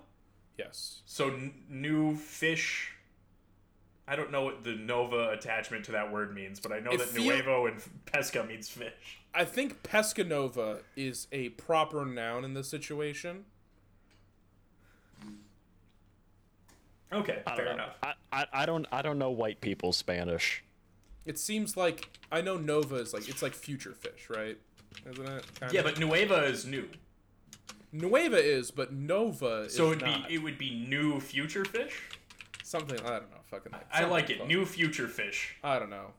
yes. So n- new fish. I don't know what the Nova attachment to that word means, but I know It that feel- Nuevo and Pesca means fish. I think Pescanova is a proper noun in this situation. Okay, I don't fair know. enough. I, I, I don't I don't know white people Spanish. It seems like I know Nova is like it's like future fish, right? Isn't it? Kind Yeah, but Nueva is new, Nueva is, but Nova is so it'd not. be it would be new future fish. something I don't know. Fucking. I like it. close. New future fish. I don't know.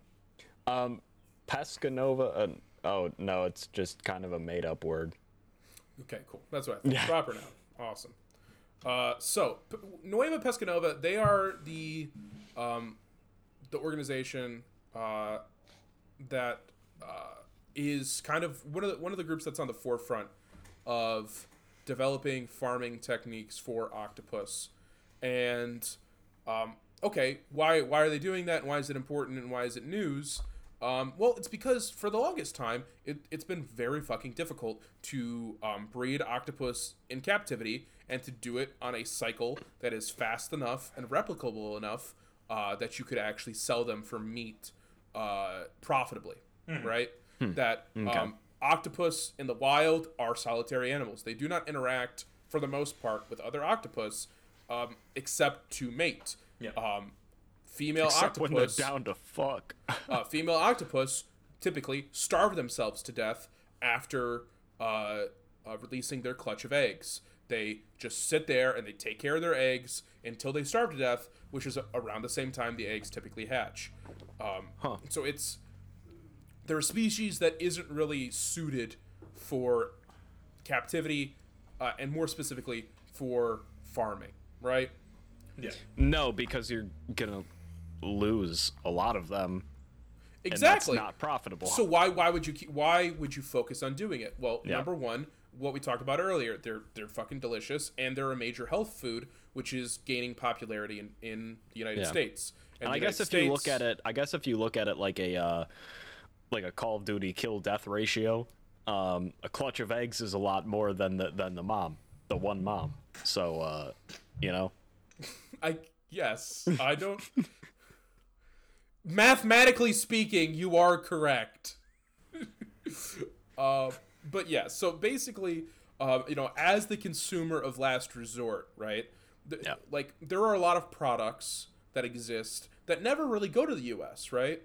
Um, Pescanova. Uh, oh no, it's just kind of a made up word. Okay, cool. That's what I think. Yeah. Proper noun. Awesome. Uh, so P- Nueva Pescanova, they are the um, the organization uh, that uh, is kind of one of the, one of the groups that's on the forefront of developing farming techniques for octopus. And um, okay, why why are they doing that? And why is it important? And why is it news? Um, well, it's because for the longest time, it, it's been very fucking difficult to um, breed octopus in captivity and to do it on a cycle that is fast enough and replicable enough uh, that you could actually sell them for meat uh, profitably, right? That um, octopus in the wild are solitary animals. They do not interact, for the most part, with other octopus um, except to mate. Yeah. Um, female Except when they're octopus down to fuck. uh, female octopus typically starve themselves to death after uh, uh, releasing their clutch of eggs. They just sit there and they take care of their eggs until they starve to death, which is around the same time the eggs typically hatch. Um, Huh. So it's they're a species that isn't really suited for captivity, uh, and more specifically for farming, right? Yeah. no, because you're gonna lose a lot of them. Exactly. And that's not profitable. So why why would you keep, why would you focus on doing it? Well, Yeah. number one, what we talked about earlier, they're they're fucking delicious and they're a major health food, which is gaining popularity in, in the United Yeah. States. And the I guess if United you look at it, I guess if you look at it like a uh, like a Call of Duty kill death ratio, um, a clutch of eggs is a lot more than the than the mom, the one mom. So uh, you know, I yes, I don't. Mathematically speaking, you are correct. uh, but yeah, so basically, uh, you know, as the consumer of last resort, right? The, Yeah. Like there are a lot of products that exist that never really go to the U.S., right?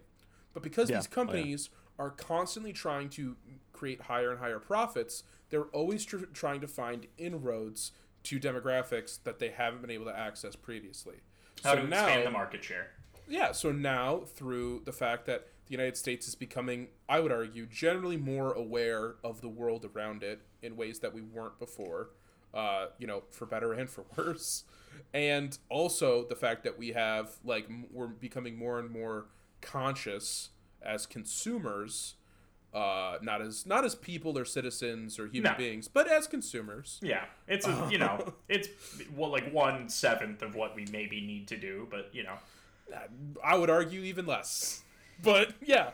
But because Yeah. these Oh, yeah. companies are constantly trying to create higher and higher profits, they're always tr- trying to find inroads to demographics that they haven't been able to access previously. How so to now, expand the market share. yeah, so now through the fact that the United States is becoming, I would argue, generally more aware of the world around it in ways that we weren't before, uh, you know, for better and for worse. And also the fact that we have, like, m- we're becoming more and more conscious as consumers, uh, not as not as people or citizens or human No. beings, but as consumers. Yeah, it's a, you know, it's well like one seventh of what we maybe need to do, but you know, I would argue even less. But yeah,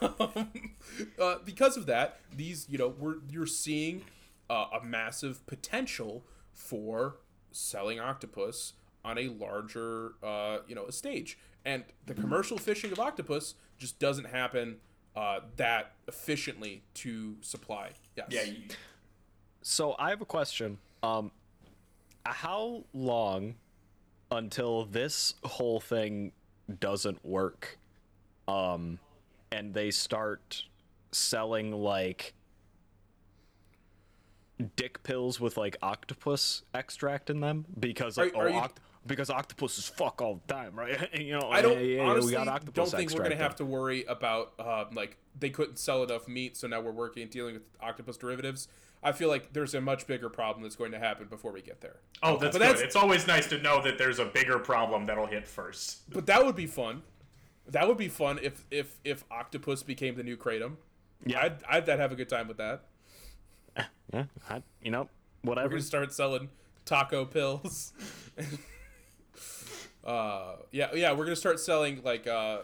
um, uh, because of that, these you know we're you're seeing uh, a massive potential for selling octopus on a larger uh, you know a stage, and the commercial fishing of octopus just doesn't happen uh, that efficiently to supply. Yes. yeah, you, so I have a question. Um, how long until this whole thing doesn't work? Um, and they start selling like dick pills with like octopus extract in them because like, Are- are oh, you- oct- because octopus is fuck all the time, right? you know, I don't yeah, yeah, yeah, honestly we got don't think we're gonna have in. to worry about uh, like they couldn't sell enough meat, so now we're working and dealing with octopus derivatives. I feel like there's a much bigger problem that's going to happen before we get there. oh, that's But good. that's- It's always nice to know that there's a bigger problem that'll hit first. But that would be fun. That would be fun if if if octopus became the new kratom. Yeah. I'd I'd, I'd have a good time with that. Yeah, I, you know, We're whatever. gonna start selling taco pills. uh, yeah, yeah, we're gonna start selling like uh,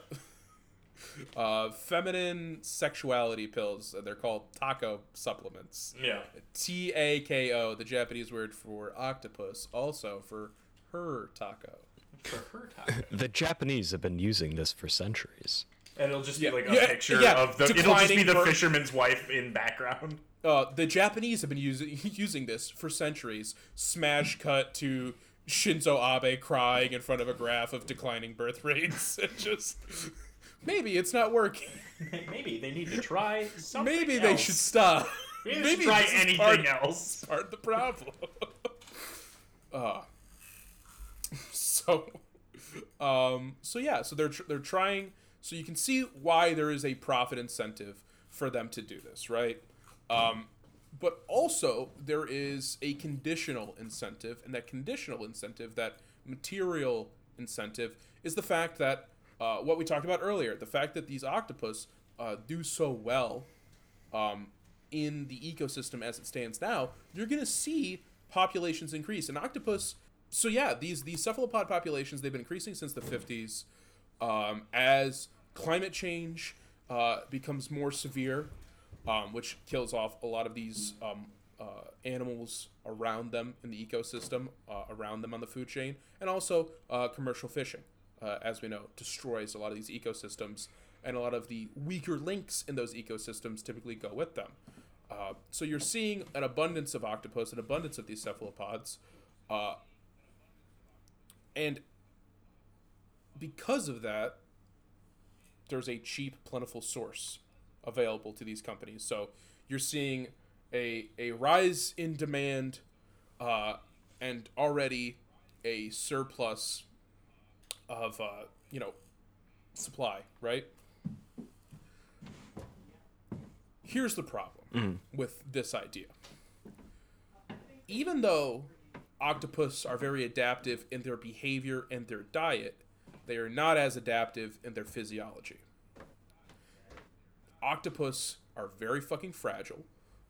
uh, feminine sexuality pills. They're called taco supplements. Yeah, T A K O, the Japanese word for octopus, also for her taco. For her taco. The Japanese have been using this for centuries. And it'll just Yeah, be like a yeah, picture yeah, of the. It'll just be declining the birth- fisherman's wife in background. Uh, the Japanese have been using using this for centuries. Smash cut to Shinzo Abe crying in front of a graph of declining birth rates. It just maybe it's not working. Maybe they need to try something. Maybe they else. should stop. Maybe, maybe try this is anything part- else. part of the problem. uh, so, um, so yeah, so they're tr- they're trying. So you can see why there is a profit incentive for them to do this, right? Um, but also there is a conditional incentive, and that conditional incentive, that material incentive, is the fact that uh, what we talked about earlier, the fact that these octopus uh, do so well um, in the ecosystem as it stands now, you're going to see populations increase. And octopus, so yeah, these these cephalopod populations they've been increasing since the 50s. Um, as climate change uh, becomes more severe, um, which kills off a lot of these um, uh, animals around them in the ecosystem, uh, around them on the food chain, and also uh, commercial fishing, uh, as we know, destroys a lot of these ecosystems, and a lot of the weaker links in those ecosystems typically go with them. Uh, so you're seeing an abundance of octopus, an abundance of these cephalopods, and because of that, there's a cheap, plentiful source available to these companies. So you're seeing a a rise in demand, uh, and already a surplus of uh, you know supply. Right. Here's the problem with this idea. Even though octopus are very adaptive in their behavior and their diet, they are not as adaptive in their physiology. Octopus are very fucking fragile.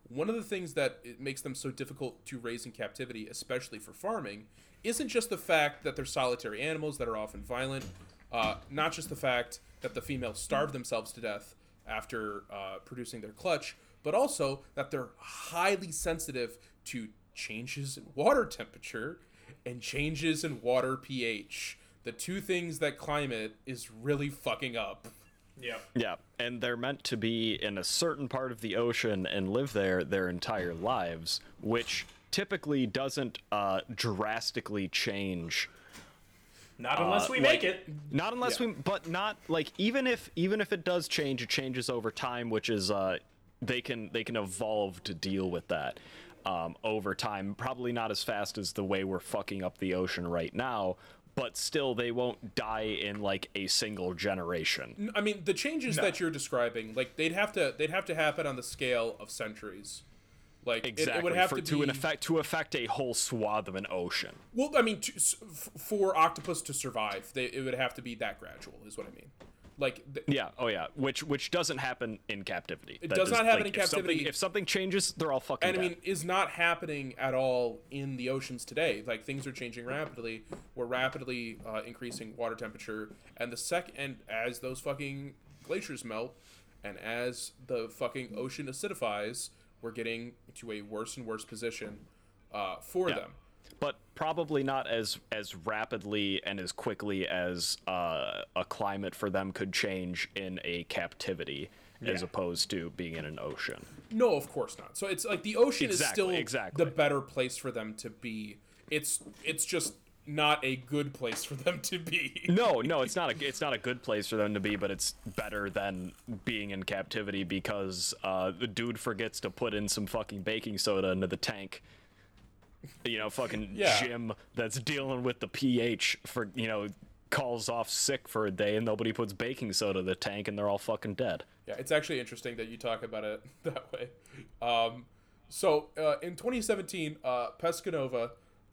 One of the things that makes them so difficult to raise in captivity, especially for farming, isn't just the fact that they're solitary animals that are often violent, uh, not just the fact that the females starve themselves to death after uh, producing their clutch, but also that they're highly sensitive to changes in water temperature and changes in water pH. The two things that climate is really fucking up. Yeah. Yeah, and they're meant to be in a certain part of the ocean and live there their entire lives, which typically doesn't uh, drastically change. Not unless Uh, we like- make it. Not unless Yeah. we, but not like even if even if it does change, it changes over time, which is uh, they can they can evolve to deal with that um, over time. Probably not as fast as the way we're fucking up the ocean right now, but still they won't die in like a single generation. I mean, the changes that you're describing, like they'd have to they'd have to happen on the scale of centuries. Like it- Exactly it, would have for, to, to be an effect to affect a whole swath of an ocean. Well, I mean, to, for octopus to survive, they, it would have to be that gradual. Is what I mean. Like, th- Yeah, oh yeah, which which doesn't happen in captivity. It That does not happen like, in if something- captivity. If something changes, they're all fucking and I mean, is not happening at all in the oceans today. Like things are changing rapidly. We're rapidly uh, increasing water temperature, and the sec and as those fucking glaciers melt, and as the fucking ocean acidifies, we're getting to a worse and worse position uh, for Yeah. them. But probably not as as rapidly and as quickly as uh, a climate for them could change in a captivity as opposed to being in an ocean. No, of course not. So it's like the ocean is still exactly. the better place for them to be. It's it's just not a good place for them to be. No, no, it's not a it's not a good place for them to be, but it's better than being in captivity because uh, the dude forgets to put in some fucking baking soda into the tank. You know, fucking Yeah. Jim that's dealing with the pH for you know calls off sick for a day and nobody puts baking soda in the tank and they're all fucking dead. Yeah, it's actually interesting that you talk about it that way. Um, so uh, in 2017, uh, Pescanova,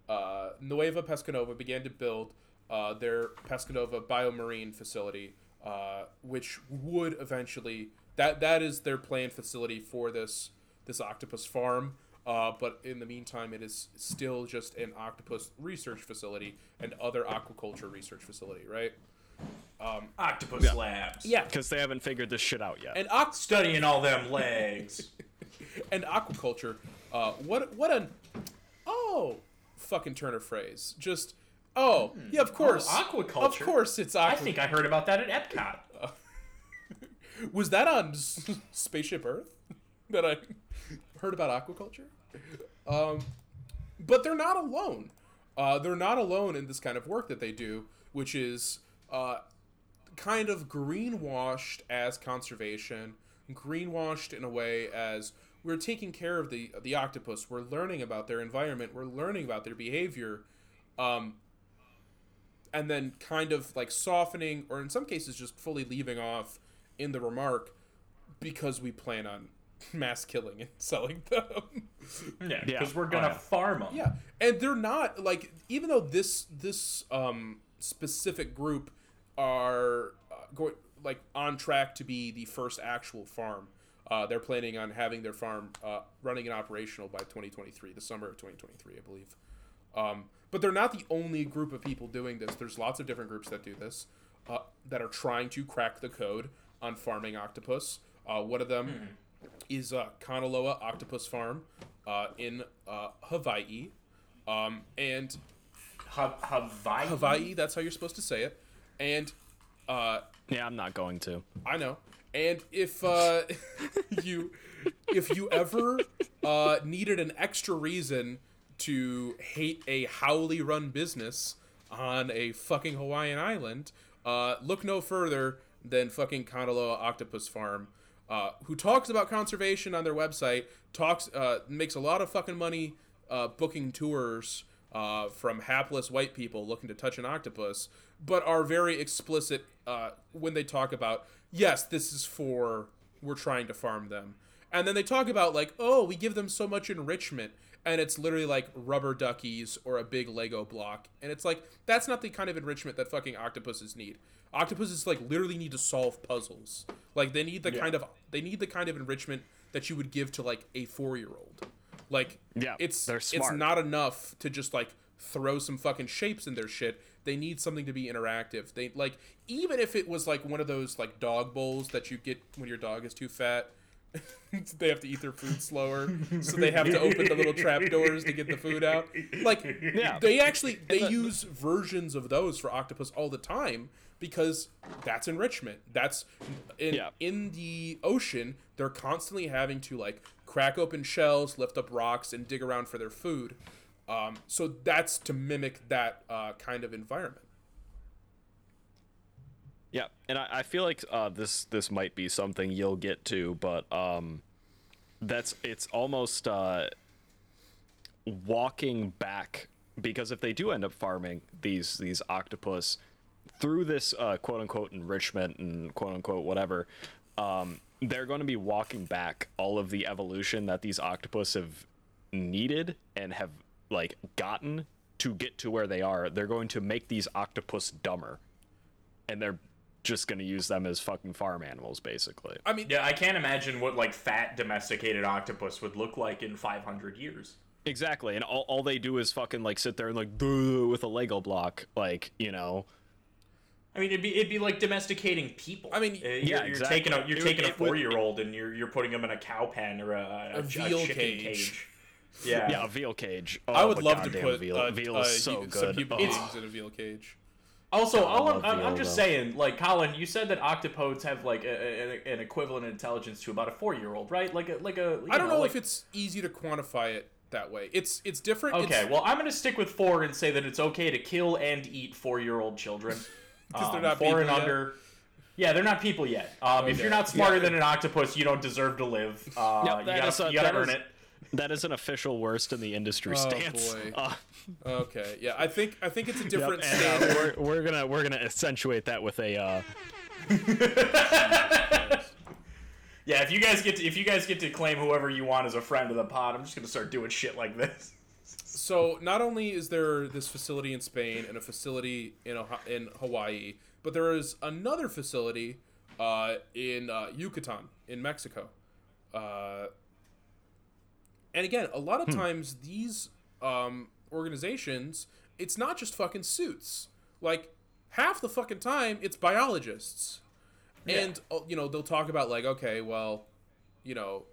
uh, Nueva Pescanova began to build uh, their Pescanova biomarine facility, uh, which would eventually that that is their planned facility for this this octopus farm. Uh, but in the meantime, it is still just an octopus research facility and other aquaculture research facility, right? Octopus labs. Yeah, Because they haven't figured this shit out yet. and oct- Studying all them legs. and aquaculture. Uh, what what an oh fucking turn of phrase. Just Oh, yeah, of course. aquaculture. Of course, it's aqua. I think I heard about that at Epcot. Was that on S- Spaceship Earth that I heard about aquaculture? Um, but they're not alone. Uh, they're not alone in this kind of work that they do, which is uh, kind of greenwashed as conservation, greenwashed in a way as we're taking care of the the octopus. We're learning about their environment. We're learning about their behavior. Um, and then kind of like softening or in some cases just fully leaving off in the remark because we plan on mass killing and selling them. Yeah, Yeah. because we're Oh, gonna yeah. farm them. yeah, and they're not like even though this this um specific group are uh, going like on track to be the first actual farm. Uh, they're planning on having their farm uh, running and operational by 2023, the summer of 2023, I believe. Um, but they're not the only group of people doing this. There's lots of different groups that do this uh, that are trying to crack the code on farming octopus. Uh, one of them is uh, Kanaloa Octopus Farm uh, in uh, Hawaii. Um, and Ha- Hawaii. Hawaii, that's how you're supposed to say it. And uh, Yeah, I'm not going to. I know. And if uh, you if you ever uh, needed an extra reason to hate a haole run business on a fucking Hawaiian island, uh, look no further than fucking Kanaloa Octopus Farm, uh, who talks about conservation on their website, talks uh, makes a lot of fucking money uh, booking tours uh, from hapless white people looking to touch an octopus, but are very explicit uh, when they talk about yes, this is for we're trying to farm them, and then they talk about like oh we give them so much enrichment, and it's literally like rubber duckies or a big Lego block, and it's like that's not the kind of enrichment that fucking octopuses need. Octopuses like literally need to solve puzzles. Like they need the kind of they need the kind of enrichment that you would give to like a four year old. Like Yeah, it's it's not enough to just like throw some fucking shapes in their shit. They need something to be interactive. They like even if it was like one of those like dog bowls that you get when your dog is too fat. they have to eat their food slower, so they have to open the little trap doors to get the food out. Like, Yeah. they actually they use versions of those for octopus all the time because that's enrichment. That's in Yeah. in the ocean. They're constantly having to like crack open shells, lift up rocks, and dig around for their food. Um, so that's to mimic that uh, kind of environment. Yeah, and I, I feel like uh, this this might be something you'll get to, but um, that's it's almost uh, walking back because if they do end up farming these these octopus through this uh, quote unquote enrichment and quote unquote whatever, um, they're going to be walking back all of the evolution that these octopus have needed and have like gotten to get to where they are. They're going to make these octopus dumber and they're just going to use them as fucking farm animals basically I mean, Yeah, I can't imagine what like fat domesticated octopus would look like in 500 years. exactly and all, all they do is fucking like sit there and like with a lego block like you know I mean, it'd be it'd be like domesticating people. I mean, Uh, you're, yeah, you're exactly. taking a you're It taking a it would- four year old and you're you're putting them in a cow pen or a, a, A veal chicken cage. Yeah, yeah a veal cage oh, I would but love to goddamn put veal, uh, veal uh, is so good some human Oh. in a veal cage. Also, I'm, I'm, I'm just saying, like Colin, you said that octopodes have like a, a, an equivalent intelligence to about a four year old, right? Like a like a. I don't know, like- if it's easy to quantify it that way. It's it's different. Okay, It's- well, I'm gonna stick with four and say that it's okay to kill and eat four year old children. 'Cause they're Um, not four and yet? under. Yeah, they're not people yet. Um, If you're not smarter Yeah. than an octopus, you don't deserve to live. Uh, Yep, you gotta, is you gotta earn is- it. That is an official worst in the industry Oh, stance boy. Uh, okay, yeah. I think I think it's a yep, different and, uh, we're, we're gonna we're gonna accentuate that with a uh Yeah, if you guys get to, if you guys get to claim whoever you want as a friend of the pod, I'm just gonna start doing shit like this. So not only is there this facility in Spain and a facility in Oha- in Hawaii, but there is another facility uh, in uh, Yucatan in Mexico. And again, a lot of times these um, organizations, it's not just fucking suits. Like half the fucking time, it's biologists, and uh, you know they'll talk about like, okay, well, you know,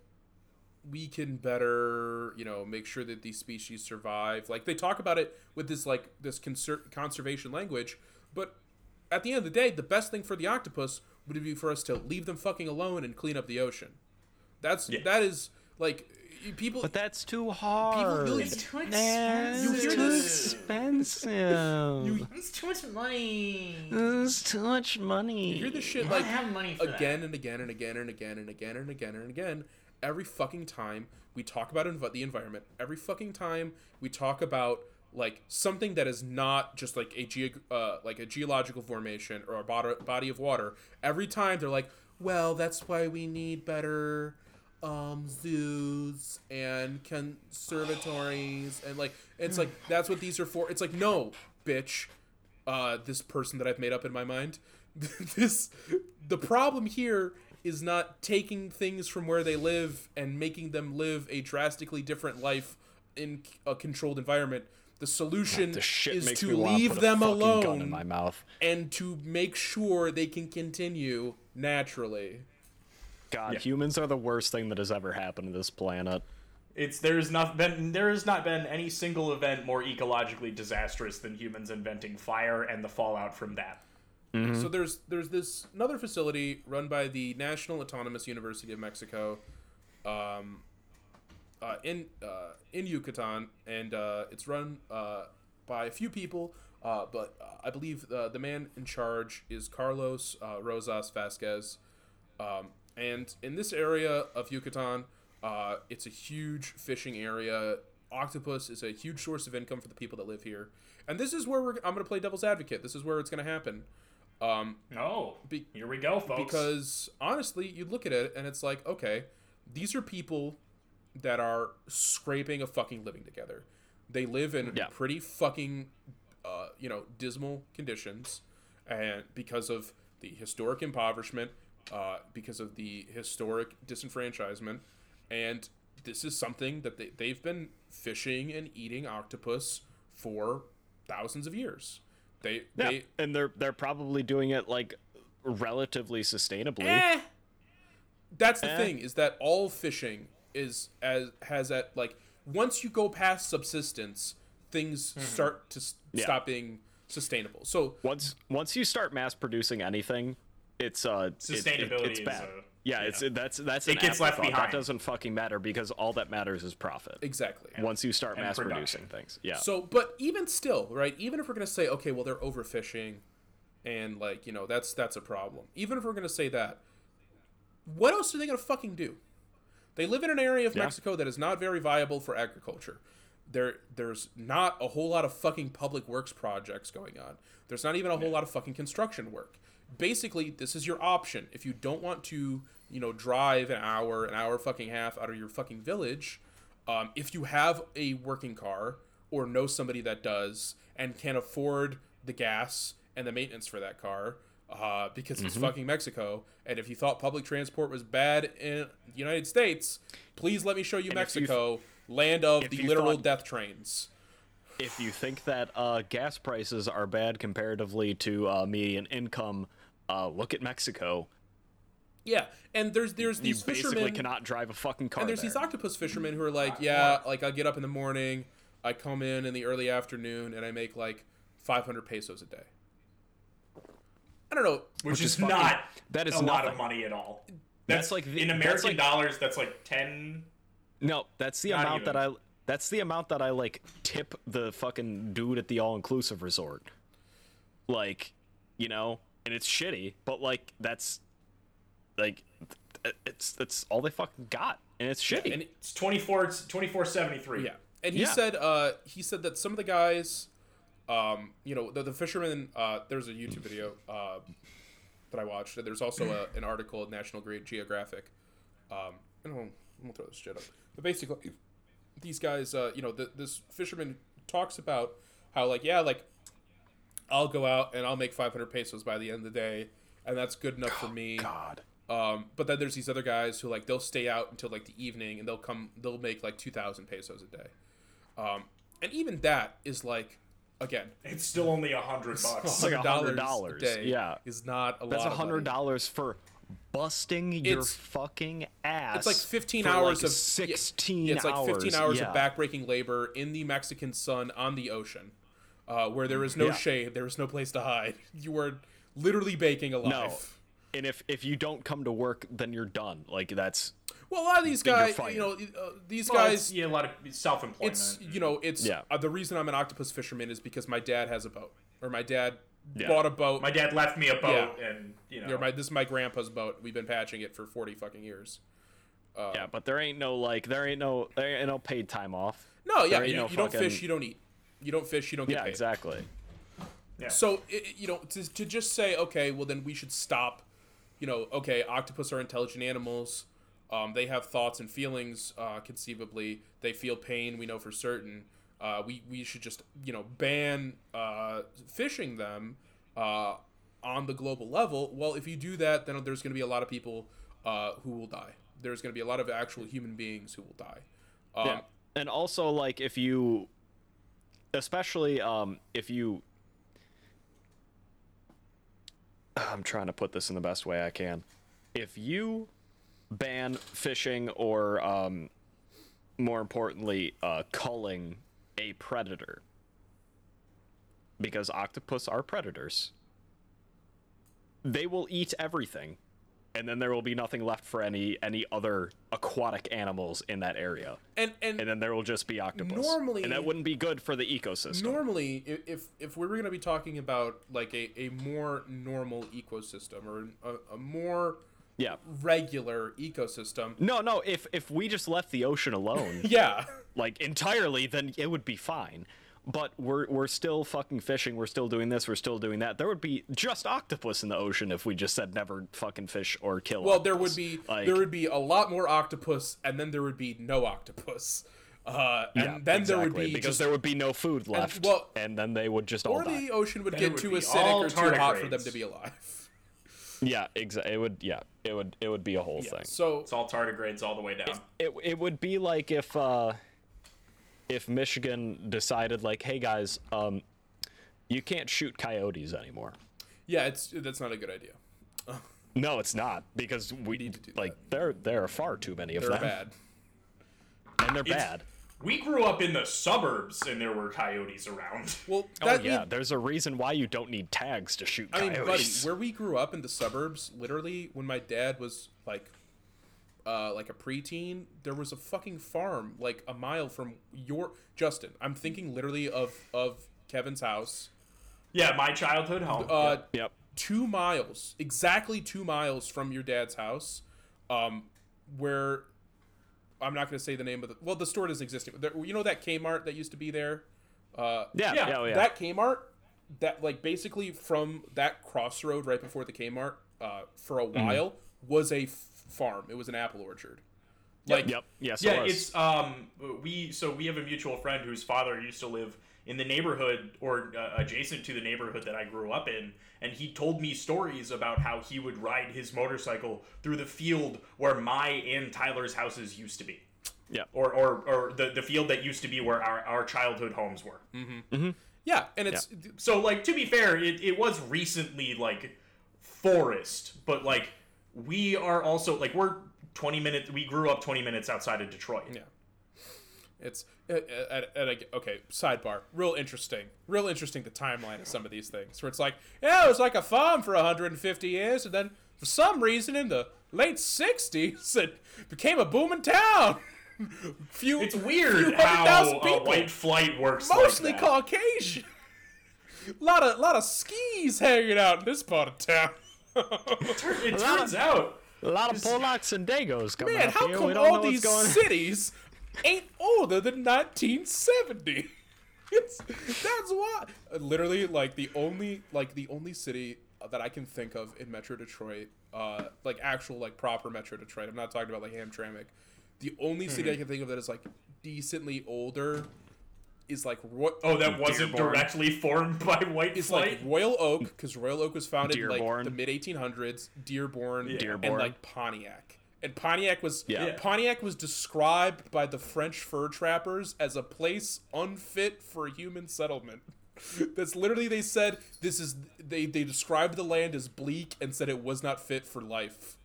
we can better, you know, make sure that these species survive. Like they talk about it with this like this conser- conservation language, but at the end of the day, the best thing for the octopus would be for us to leave them fucking alone and clean up the ocean. That's Yeah. that is like people. But that's too hard. you'll- It's too Man, You it's hear too this- expensive. It's too much money. It's too much money. You hear this shit like I like have money for again and again and again and again and again and again and again every fucking time we talk about env- the environment every fucking time we talk about like something that is not just like a ge- uh, like a geological formation or a body, body of water every time they're like well that's why we need better um zoos and conservatories and like it's like that's what these are for it's like no bitch uh, this person that I've made up in my mind. this the problem here is not taking things from where they live and making them live a drastically different life in a controlled environment. The solution the is to me want to leave them alone my mouth. and to make sure they can continue naturally. God, Yeah. humans are the worst thing that has ever happened to this planet. It's there's not been there has not been any single event more ecologically disastrous than humans inventing fire and the fallout from that. So there's there's this another facility run by the National Autonomous University of Mexico, um, uh, in uh, in Yucatan, and uh, it's run uh, by a few people. Uh, but uh, I believe uh, the man in charge is Carlos uh, Rosas Vasquez. Um, and in this area of Yucatan, uh, it's a huge fishing area. Octopus is a huge source of income for the people that live here. And this is where we're, I'm going to play devil's advocate. This is where it's going to happen. Um, Oh, Be- here we go, folks. because honestly, you look at it and it's like, okay, these are people that are scraping a fucking living together. They live in Yeah. pretty fucking, uh, you know, dismal conditions, and because of the historic impoverishment, uh, because of the historic disenfranchisement, and this is something that they, they've been fishing and eating octopus for thousands of years. They, Yeah, they and they're they're probably doing it like relatively sustainably. Eh. That's the Eh. thing is that all fishing is as has at like once you go past subsistence, things start to Yeah. stop being sustainable. So Once once you start mass producing anything, it's uh it- it- Sustainability it's bad. uh, yeah, it's that's that's It gets left behind. That doesn't fucking matter because all that matters is profit. exactly. Once you start mass production. producing things, yeah. So, but even still, right? Even if we're gonna say, okay, well, they're overfishing, and like you know, that's that's a problem. Even if we're gonna say that, what else are they gonna fucking do? They live in an area of Yeah. Mexico that is not very viable for agriculture. There, there's not a whole lot of fucking public works projects going on. There's not even a whole lot of fucking construction work. Basically, this is your option. If you don't want to, you know, drive an hour, an hour fucking half out of your fucking village, um, if you have a working car or know somebody that does and can afford the gas and the maintenance for that car, uh, because it's fucking Mexico, and if you thought public transport was bad in the United States, please let me show you And if you th- Mexico, land of the literal thought- death trains. If you think that uh, gas prices are bad comparatively to uh, median income, uh, look at Mexico. Yeah, and there's there's You these basically fishermen cannot drive a fucking car and there's there. these octopus fishermen who are like, yeah, like I get up in the morning, I come in in the early afternoon, and I make like 500 pesos a day. I don't know. which, which is, is fucking- not that is a lot of money at all. That's like the- in that's American like- dollars. That's like ten. No, that's the Not amount that. I. That's the amount that I like tip the fucking dude at the all-inclusive resort. Like, you know, and it's shitty, but like that's like it's that's all they fucking got, and it's shitty. And It's 24 It's 2473. Yeah, and he Yeah. said uh, he said that some of the guys, um, you know, the, the fishermen. Uh, there's a YouTube video uh, that I watched. There's also a, an article in National Geographic. Um, I don't. I'm gonna throw this shit up. But basically, these guys, uh, you know, the, this fisherman talks about how like yeah, like I'll go out and I'll make 500 pesos by the end of the day, and that's good enough for me. God. Um, but then there's these other guys who like they'll stay out until like the evening and they'll come they'll make like two thousand pesos a day, um, and even that is like again It's still only a hundred bucks. It's like a hundred dollars. a day Yeah. is not a That's lot. a hundred of money. dollars for busting your It's- fucking ass. It's like 15 for, hours like, of 16 yeah, It's like 15 hours yeah. of backbreaking labor in the Mexican sun on the ocean, uh, where there is no Yeah. shade, there is no place to hide. You are literally baking alive. No. And if if you don't come to work, then you're done. Like that's Well, a lot of these guys, you know, uh, these Well, guys, yeah, a lot of self-employment. it's you know, it's Yeah. uh, the reason I'm an octopus fisherman is because my dad has a boat, or my dad Yeah. bought a boat. my dad left me a boat, Yeah. and you know, Or my, this is my grandpa's boat. We've been patching it for 40 fucking years. yeah. But there ain't no like there ain't no there ain't no paid time off. No, yeah, you, no you don't fish, you don't eat. You don't fish, you don't get Yeah, paid. exactly. yeah. So i- i- you know, to, to just say, okay, well then we should stop. You know, okay, octopus are intelligent animals. Um, they have thoughts and feelings. Uh, conceivably, they feel pain. We know for certain. Uh, we we should just you know ban uh, fishing them uh, on the global level. Well, if you do that, then there's going to be a lot of people uh, who will die. There's going to be a lot of actual human beings who will die. Um, yeah. And also like if you especially um if you I'm trying to put this in the best way I can. If you ban fishing or um more importantly uh culling a predator. Because octopus are predators. They will eat everything and then there will be nothing left for any any other aquatic animals in that area. And and and then there will just be octopus. Normally- and that wouldn't be good for the ecosystem. Normally if if we were going to be talking about like a, a more normal ecosystem or a, a more yeah. regular ecosystem. No no if if we just left the ocean alone yeah. like entirely then it would be fine. But we're we're still fucking fishing we're still doing this we're still doing that. There would be just octopus in the ocean if we just said never fucking fish or kill well there would be like there would be a lot more octopus and then there would be no octopus. Uh and yeah, then there would exactly, be because just, there would be no food left well- and then they would just all or the ocean would Then get would too acidic or too hot for them to be alive yeah exactly it would yeah it would it would be a whole thing. so it's all tardigrades all the way down. it, it would be like if uh if michigan decided like hey guys um you can't shoot coyotes anymore. Yeah it's that's not a good idea. No it's not because we need to do like there there are far too many of them. they're them. bad. And they're It's- bad We grew up in the suburbs, and there were coyotes around. well oh that yeah mean- there's a reason why you don't need tags to shoot Coyotes. I mean, buddy, where we grew up in the suburbs, literally, when my dad was like, uh, like a preteen, there was a fucking farm like a mile from your Justin. I'm thinking literally of of Kevin's house. Yeah, my childhood home. Uh, yep two miles, exactly two miles from your dad's house, um, where I'm not going to say the name of the. Well, the store doesn't exist anymore. You know that Kmart that used to be there. Uh, yeah Yeah, yeah, oh, that Kmart, that like basically from that crossroad right before the Kmart, uh, for a Mm-hmm. while was a f- farm. It was an apple orchard. Like yep yes yeah, it was. it's um we so we have a mutual friend whose father used to live in the neighborhood or uh, adjacent to the neighborhood that I grew up in, and he told me stories about how he would ride his motorcycle through the field where my and Tyler's houses used to be. yeah Or, or, or the, the field that used to be where our, our childhood homes were. Mm-hmm. Mm-hmm. yeah, and it's So, like, to be fair, it, it was recently, like, forest, but, like, we are also, like, we're 20 minutes, we grew up 20 minutes outside of Detroit. yeah, it's uh, uh, uh, uh, okay. Sidebar, real interesting, real interesting. The timeline of some of these things, where it's like, yeah, it was like a farm for 150 years, and then for some reason in the late 60s, it became a booming town. few, It's weird hundred how uh, people. white flight works mostly like that. Caucasian. lot of lot of skis hanging out in this part of town. It turns out, a lot of Polacks and Dagos coming Man, up how here. come we don't know all what's these going cities ain't older than 1970? It's, that's why. Literally, like the only like the only city that I can think of in Metro Detroit, uh, like actual like proper Metro Detroit. I'm not talking about like Hamtramck. The only city Mm-hmm. I can think of that is like decently older is like Roy- oh, that wasn't Dearborn. directly formed by white It's flight. like Royal Oak because Royal Oak was founded in like Dearborn. the mid 1800s. Dearborn, and Dearborn. like Pontiac. And Pontiac was Yeah. Yeah. Pontiac was described by the French fur trappers as a place unfit for human settlement. That's literally they said this is they they described the land as bleak and said it was not fit for life.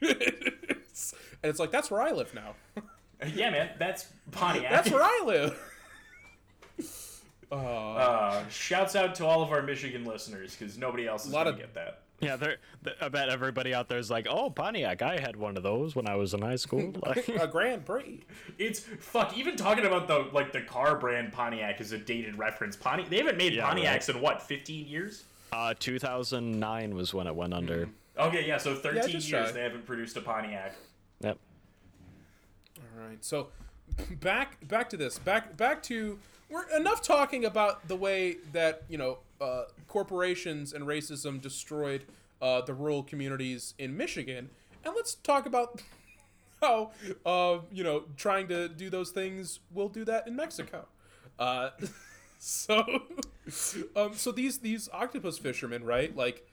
It's- and it's like that's where I live now. yeah, man, that's Pontiac. That's where I live. Uh, shouts out to all of our Michigan listeners because nobody else is gonna get that. Yeah, they're, I bet everybody out there is like, "Oh, Pontiac, I had one of those when I was in high school." Like, A Grand Prix. It's fuck. Even talking about the like the car brand Pontiac is a dated reference. Pontiac. They haven't made Yeah, Pontiacs in what 15 years? uh, 2009 was when it went under. Okay, yeah. So 13 just years shy. they haven't produced a Pontiac. Yep. All right. So back back to this. Back back to we're enough talking about the way that you know uh, corporations and racism destroyed uh, the rural communities in Michigan, and let's talk about how uh, you know trying to do those things will do that in Mexico. Uh, so um, so these these octopus fishermen, right? Like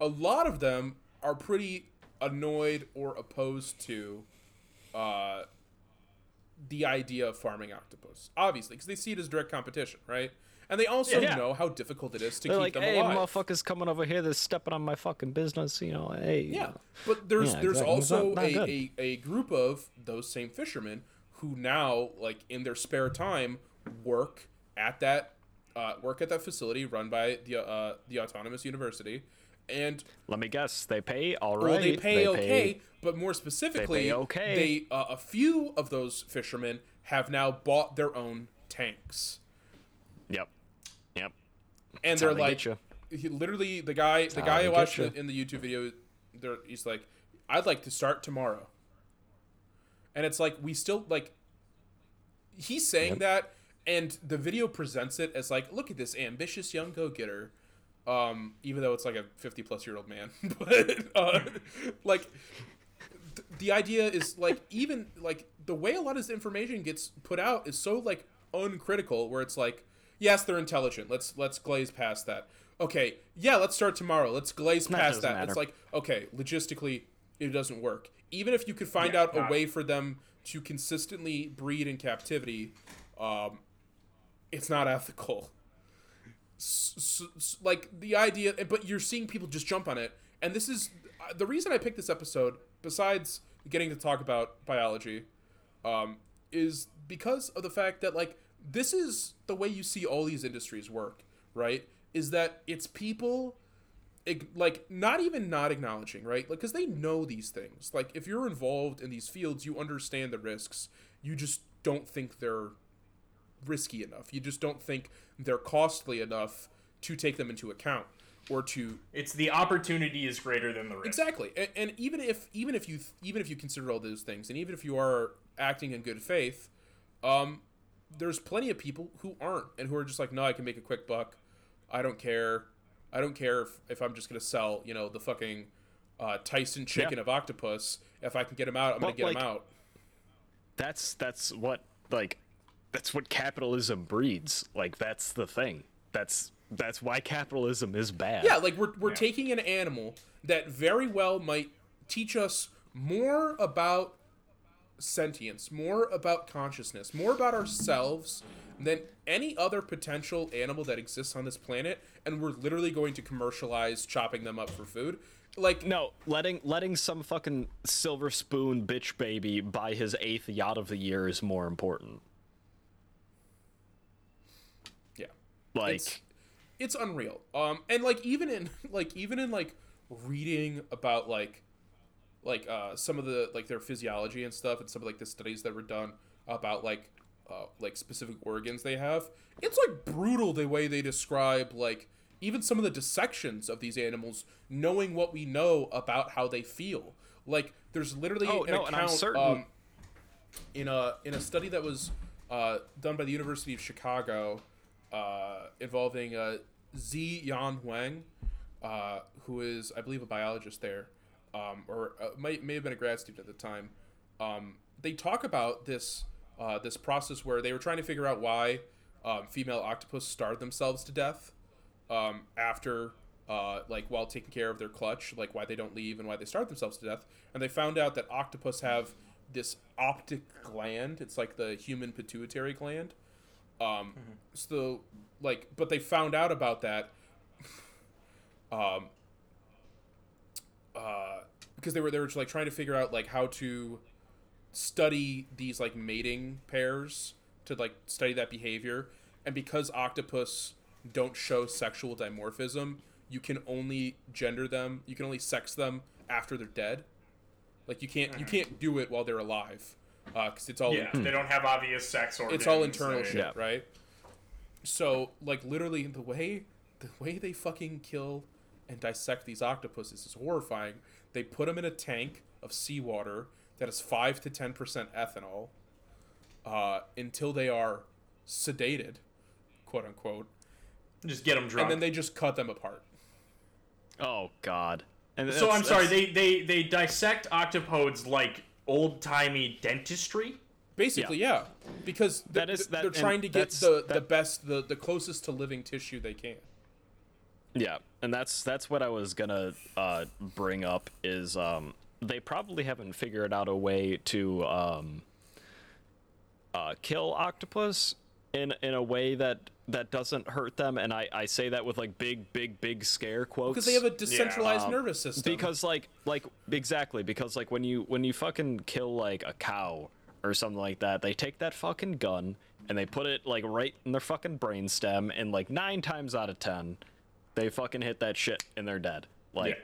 a lot of them are pretty annoyed or opposed to uh, the idea of farming octopus, obviously, because they see it as direct competition, right? And they also Yeah. know how difficult it is to They're keep like, them "Hey, alive. motherfuckers coming over here, they're stepping on my fucking business." You know, hey. Yeah, but there's Yeah, there's exactly. Also not- not a, a, a group of those same fishermen who now, like in their spare time, work at that uh, work at that facility run by the uh, the autonomous university, and Let me guess, they pay all right. well, they pay okay, but more specifically, okay. they uh, a few of those fishermen have now bought their own tanks. Yep. Yep. and how they're like you. he, literally the guy the guy they I watched in the YouTube video there he's like I'd like to start tomorrow and it's like we still like he's saying Yep. that and the video presents it as like look at this ambitious young go-getter um even though it's like a 50 plus year old man but uh like the idea is like even like the way a lot of this information gets put out is so like uncritical where it's like yes they're intelligent. Let's let's glaze past that. Okay yeah let's start tomorrow. Let's glaze That past doesn't that. It's like okay logistically it doesn't work. Even if you could find Yeah, out a not- way for them to consistently breed in captivity um it's not ethical. S- s- s- like the idea but you're seeing people just jump on it. And this is uh, the reason i picked this episode besides getting to talk about biology um, is because of the fact that like this is the way you see all these industries work right? Is that it's people like not even not acknowledging right? Like because they know these things. Like if you're involved in these fields you understand the risks. You just don't think they're risky enough. You just don't think they're costly enough to take them into account or to It's the opportunity is greater than the risk. exactly and, and even if even if you even if you consider all those things and even if you are acting in good faith um there's plenty of people who aren't and who are just like no i can make a quick buck i don't care i don't care if, if i'm just gonna sell you know the fucking uh, tyson chicken Yeah. of octopus if i can get him out i'm Well, gonna get him out That's that's what like that's what capitalism breeds. Like that's the thing. That's that's why capitalism is bad. Yeah, like we're we're taking an animal that very well might teach us more about sentience, more about consciousness, more about ourselves than any other potential animal that exists on this planet, and we're literally going to commercialize chopping them up for food. Like No, letting letting some fucking silver spoon bitch baby buy his eighth yacht of the year is more important. yeah. Like it's, it's unreal. Um and like even in like even in like reading about like like uh some of the like their physiology and stuff and some of like the studies that were done about like uh like specific organs they have it's like brutal the way they describe like even some of the dissections of these animals knowing what we know about how they feel. Like there's literally Oh, an no, and I'm account certain- um, in a in a study that was uh, done by the University of Chicago uh, involving Zi Yan Huang, uh, who is I believe a biologist there, um, or uh, may may have been a grad student at the time. Um, they talk about this uh, this process where they were trying to figure out why um, female octopus starve themselves to death um, after uh, like while taking care of their clutch, like why they don't leave and why they starve themselves to death. And they found out that octopus have this optic gland. It's like the human pituitary gland, Um, so like, but they found out about that. um, uh, because they were they were just, like trying to figure out like how to study these like mating pairs to like study that behavior, and because octopus don't show sexual dimorphism, you can only gender them, you can only sex them after they're dead. Like you can't you can't do it while they're alive, because it's all Yeah, they don't have obvious sex organs. it's all internal shit, Yeah. right? So, like, literally, the way the way they fucking kill and dissect these octopuses is horrifying. They put them in a tank of seawater that is five to ten percent ethanol, uh, until they are sedated, quote unquote, Just get them drunk. and then they just cut them apart. Oh God. And so I'm sorry. They they they dissect octopodes like old timey dentistry. Basically, yeah, because That th- is- th- that- they're trying to get that's- the, the best, the, the closest to living tissue they can. Yeah, and that's that's what I was gonna uh, bring up is um, they probably haven't figured out a way to um, uh, kill octopus in in a way that that doesn't hurt them, and I, I say that with like big big big scare quotes Because they have a decentralized Um, nervous system. because like like exactly because like when you when you fucking kill like a cow or something like that they take that fucking gun and they put it like right in their fucking brainstem and like nine times out of ten they fucking hit that shit and they're dead like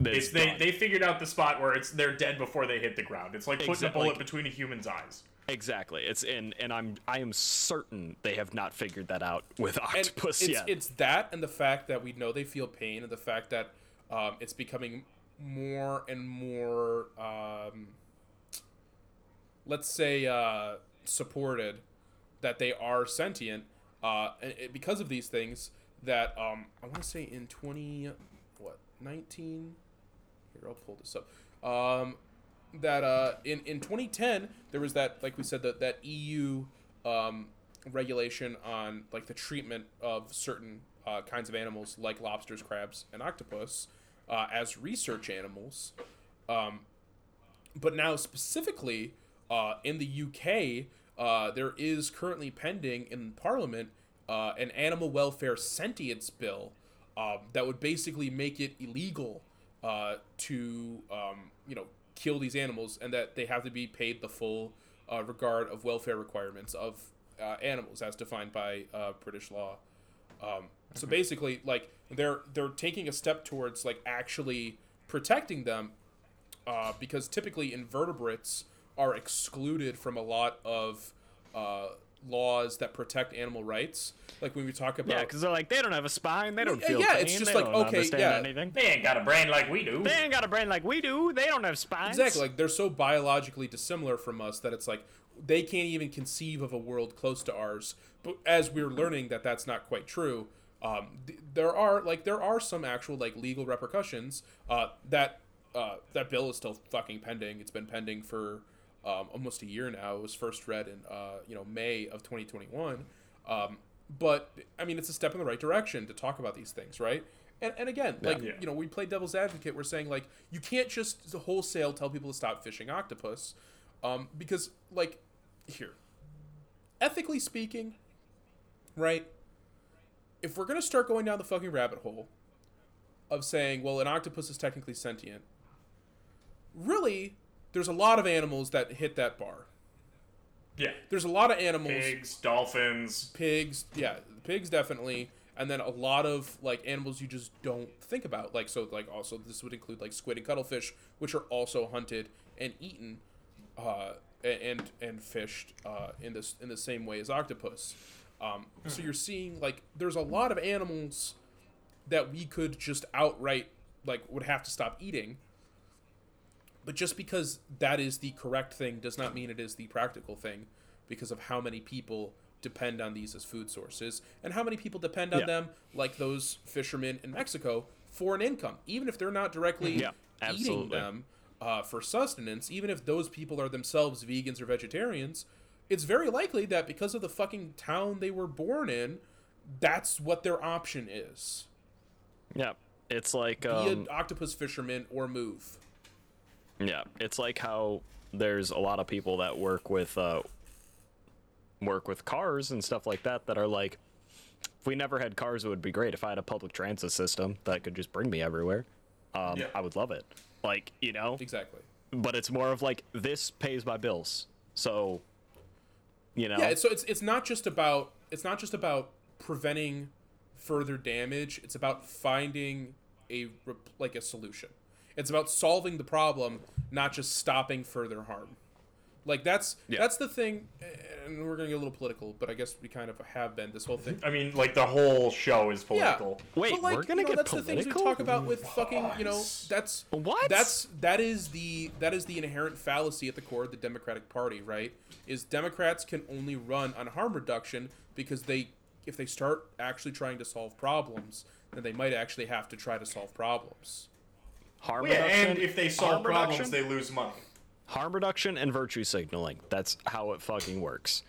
It's, it's they done. they figured out the spot where it's they're dead before they hit the ground. It's like putting a Exactly. bullet between a human's eyes. Exactly. It's in and i'm i am certain they have not figured that out with and octopus it's, yet. it's that and the fact that we know they feel pain and the fact that um, it's becoming more and more um, let's say uh, supported that they are sentient uh, and it, because of these things that um, i want to say in 20 what 19 here i'll pull this up. Um, that uh, in in 2010 there was that like we said that that EU um, regulation on like the treatment of certain uh, kinds of animals like lobsters, crabs, and octopus uh, as research animals. Um, but now specifically uh, in the UK, uh, there is currently pending in Parliament uh, an animal welfare sentience bill um, that would basically make it illegal to um, you know kill these animals and that they have to be paid the full uh, regard of welfare requirements of uh, animals as defined by uh, British law. Um, so basically, like they're they're taking a step towards like actually protecting them uh, because typically invertebrates are excluded from a lot of uh, laws that protect animal rights. Like when we talk about yeah because they're like they don't have a spine they don't Yeah, feel yeah, pain, it's just they like, don't okay, understand yeah. anything They ain't got a brain like we do. they ain't got a brain like we do they don't have spines Exactly. Like they're so biologically dissimilar from us that it's like they can't even conceive of a world close to ours. But as we're learning that that's not quite true, um, th- there are like there are some actual like legal repercussions. Uh, that uh, that bill is still fucking pending. It's been pending for um, almost a year now. It was first read in uh, you know May of 2021. Um, but I mean, it's a step in the right direction to talk about these things, right? And, and again, like Yeah. you know, we play devil's advocate. We're saying like you can't just wholesale tell people to stop fishing octopus, um, because like here, ethically speaking, right? If we're gonna start going down the fucking rabbit hole of saying, well, an octopus is technically sentient, really, there's a lot of animals that hit that bar. yeah. There's a lot of animals Pigs, dolphins. pigs yeah pigs definitely and then a lot of like animals you just don't think about like so like also this would include like squid and cuttlefish which are also hunted and eaten uh and and fished uh in this in the same way as octopus um so you're seeing like there's a lot of animals that we could just outright like would have to stop eating but just because that is the correct thing does not mean it is the practical thing because of how many people depend on these as food sources and how many people depend on Yeah. them like those fishermen in Mexico for an income. Even if they're not directly Yeah, eating them uh, for sustenance even if those people are themselves vegans or vegetarians it's very likely that because of the fucking town they were born in that's what their option is. Yeah it's like be um, an octopus fisherman or move Yeah, it's like how there's a lot of people that work with uh work with cars and stuff like that that are like if we never had cars it would be great if i had a public transit system that could just bring me everywhere um, Yeah. i would love it like you know Exactly. but it's more of like this pays my bills so you know Yeah, so it's it's not just about it's not just about preventing further damage. It's about finding a like a solution. It's about solving the problem, not just stopping further harm. Like that's Yeah. that's the thing, and we're gonna get a little political, but I guess we kind of have been this whole thing. I mean, like the whole show is political. Yeah. political. Wait, But, like, we're gonna you know, get that's the things we talk about with fucking you know that's What? that's that is the that is the inherent fallacy at the core of the Democratic Party, right? Is Democrats can only run on harm reduction because they if they start actually trying to solve problems, then they might actually have to try to solve problems. Harm Well, yeah, reduction? and if they harm solve problems, reduction, they lose money. harm reduction and virtue signaling. That's how it fucking works.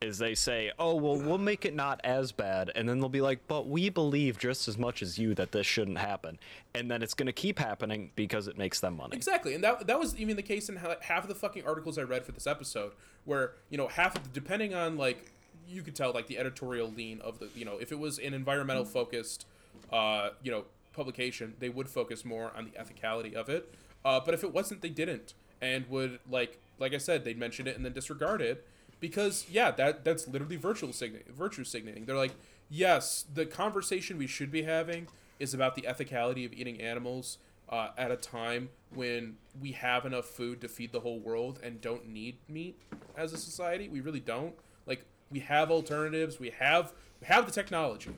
Is they say oh well we'll make it not as bad and then they'll be like but we believe just as much as you that this shouldn't happen. And then it's going to keep happening because it makes them money. Exactly, and that that was even the case in half of the fucking articles I read for this episode, where you know half of the, depending on like you could tell like the editorial lean of the you know if it was an environmental focused uh you know publication they would focus more on the ethicality of it, uh, but if it wasn't they didn't and would like like I said they'd mention it and then disregard it because yeah that that's literally virtual sign- virtue signaling they're like yes the conversation we should be having is about the ethicality of eating animals uh, at a time when we have enough food to feed the whole world and don't need meat as a society. We really don't. Like we have alternatives. We have we have the technology.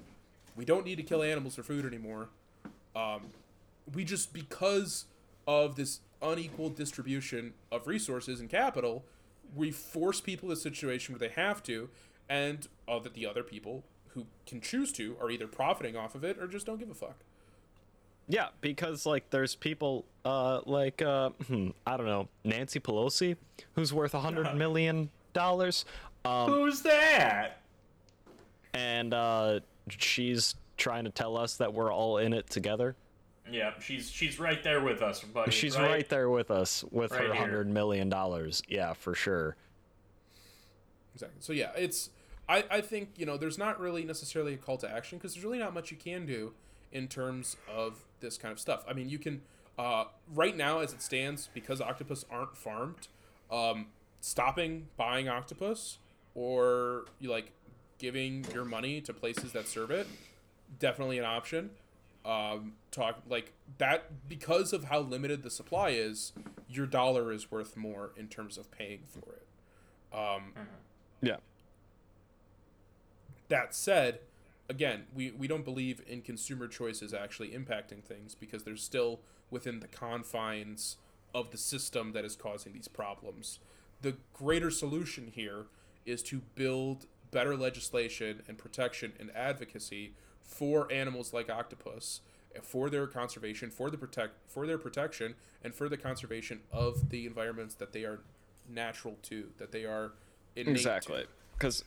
We don't need to kill animals for food anymore. Um, we just because of this unequal distribution of resources and capital, we force people to a situation where they have to, and uh, that the other people who can choose to are either profiting off of it or just don't give a fuck. yeah because like there's people uh like uh hmm, i don't know nancy pelosi who's worth a hundred million dollars um Who's that? and uh she's trying to tell us that we're all in it together Yeah, she's she's right there with us, buddy. She's right, there with us with Right her hundred million dollars. Yeah, for sure. Exactly. So yeah, it's I I think you know there's not really necessarily a call to action because there's really not much you can do in terms of this kind of stuff. I mean, you can uh, right now as it stands because octopus aren't farmed, um, stopping buying octopus or you like giving your money to places that serve it definitely an option. Um, talk like that because of how limited the supply is, your dollar is worth more in terms of paying for it. Um, Yeah. that said, again, we, we don't believe in consumer choices actually impacting things because they're still within the confines of the system that is causing these problems. The greater solution here is to build better legislation and protection and advocacy for animals like octopus for their conservation for the protect for their protection and for the conservation of the environments that they are natural to that they are. Exactly. Because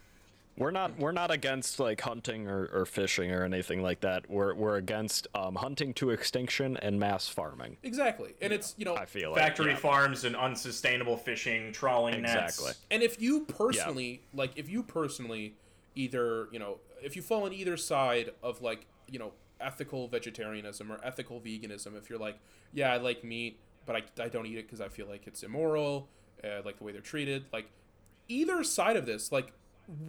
we're not we're not against like hunting or, or fishing or anything like that. We're we're against um, hunting to extinction and mass farming. Exactly. And it's, you know, I feel like Factory yeah. farms and unsustainable fishing, trawling nets. Exactly. and if you personally, like, if you personally either, you know, if you fall on either side of, like, you know, ethical vegetarianism or ethical veganism, if you're like, yeah, I like meat, but I, I don't eat it because I feel like it's immoral, uh, like the way they're treated, like, either side of this, like,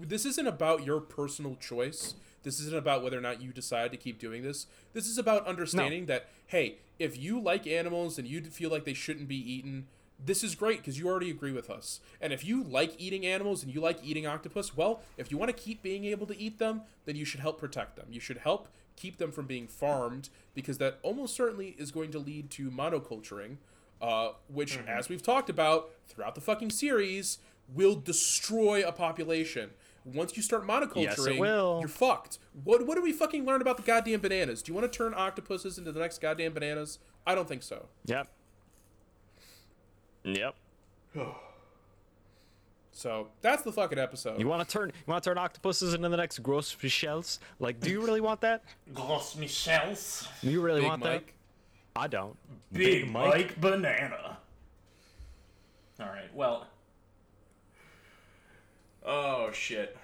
this isn't about your personal choice. This isn't about whether or not you decide to keep doing this. This is about understanding that, hey, if you like animals and you feel like they shouldn't be eaten, this is great because you already agree with us. And if you like eating animals and you like eating octopus, well, if you want to keep being able to eat them, then you should help protect them. You should help keep them from being farmed because that almost certainly is going to lead to monoculturing, uh, which, as we've talked about throughout the fucking series, will destroy a population. Once you start monoculturing, Yes, it will. you're fucked. What what do we fucking learn about the goddamn bananas? Do you want to turn octopuses into the next goddamn bananas? I don't think so. Yep. Yep. So that's the fucking episode. You want to turn you want to turn octopuses into the next gross Michels? Like, do you really want that? Gros Michels. Do you really Big want Mike. that? I don't. Big, Mike. Banana. All right. Well. Oh shit.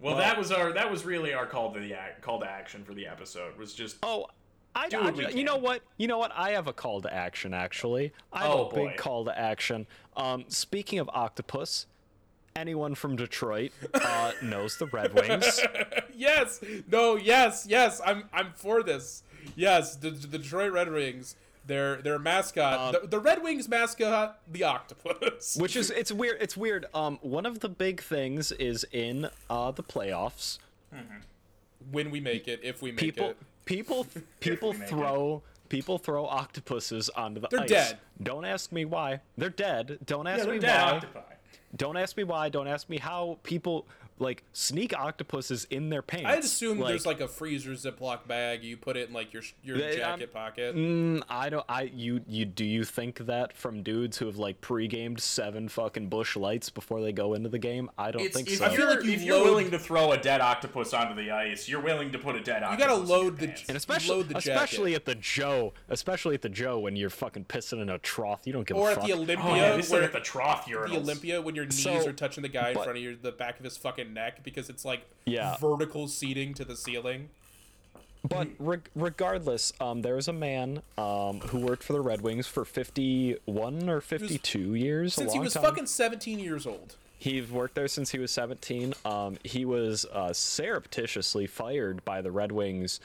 Well, Well- that was our that was really our call to the act, call to action for the episode was just Oh, I, I what we ju- you know what? You know what? I have a call to action actually. I have Oh, a big call to action. Um, speaking of octopus, anyone from Detroit uh, knows the Red Wings. yes, no, yes, yes. I'm I'm for this. Yes, the, the Detroit Red Wings. Their their mascot, the, the Red Wings mascot, the octopus. Which is it's weird. It's weird. Um, one of the big things is in uh the playoffs. when we make it, if we make People, it. People, people make it. throw people throw octopuses onto the They're ice. dead. Don't ask me why. They're dead. Don't ask yeah, me why. octopi. Don't ask me why. Don't ask me how people like sneak octopuses in their pants. I'd assume there's like a freezer Ziploc bag. You put it in like your your They- jacket um, pocket. Mm, I don't. I you you do you think that from dudes who have like pre-gamed seven fucking Busch Lights before they go into the game? I don't It's, think if so. I feel like you if you're load- willing to throw a dead octopus onto the ice, you're willing to put a dead octopus. You octopus. gotta in your load the pants. and especially load the especially jacket. at the Joe, especially at the Joe when you're fucking pissing in a trough, you don't give or a at the Olympia, Oh yeah, this where, is at the trough the. Olympia when your knees So- are touching the guy in but- front of your the back of his fucking neck because it's like Yeah. vertical seating to the ceiling. But reg- regardless, um, there was a man um, who worked for the Red Wings for 51 or 52 years. a Since he was time. fucking 17 years old. He worked there since he was 17. Um, he was uh, surreptitiously fired by the Red Wings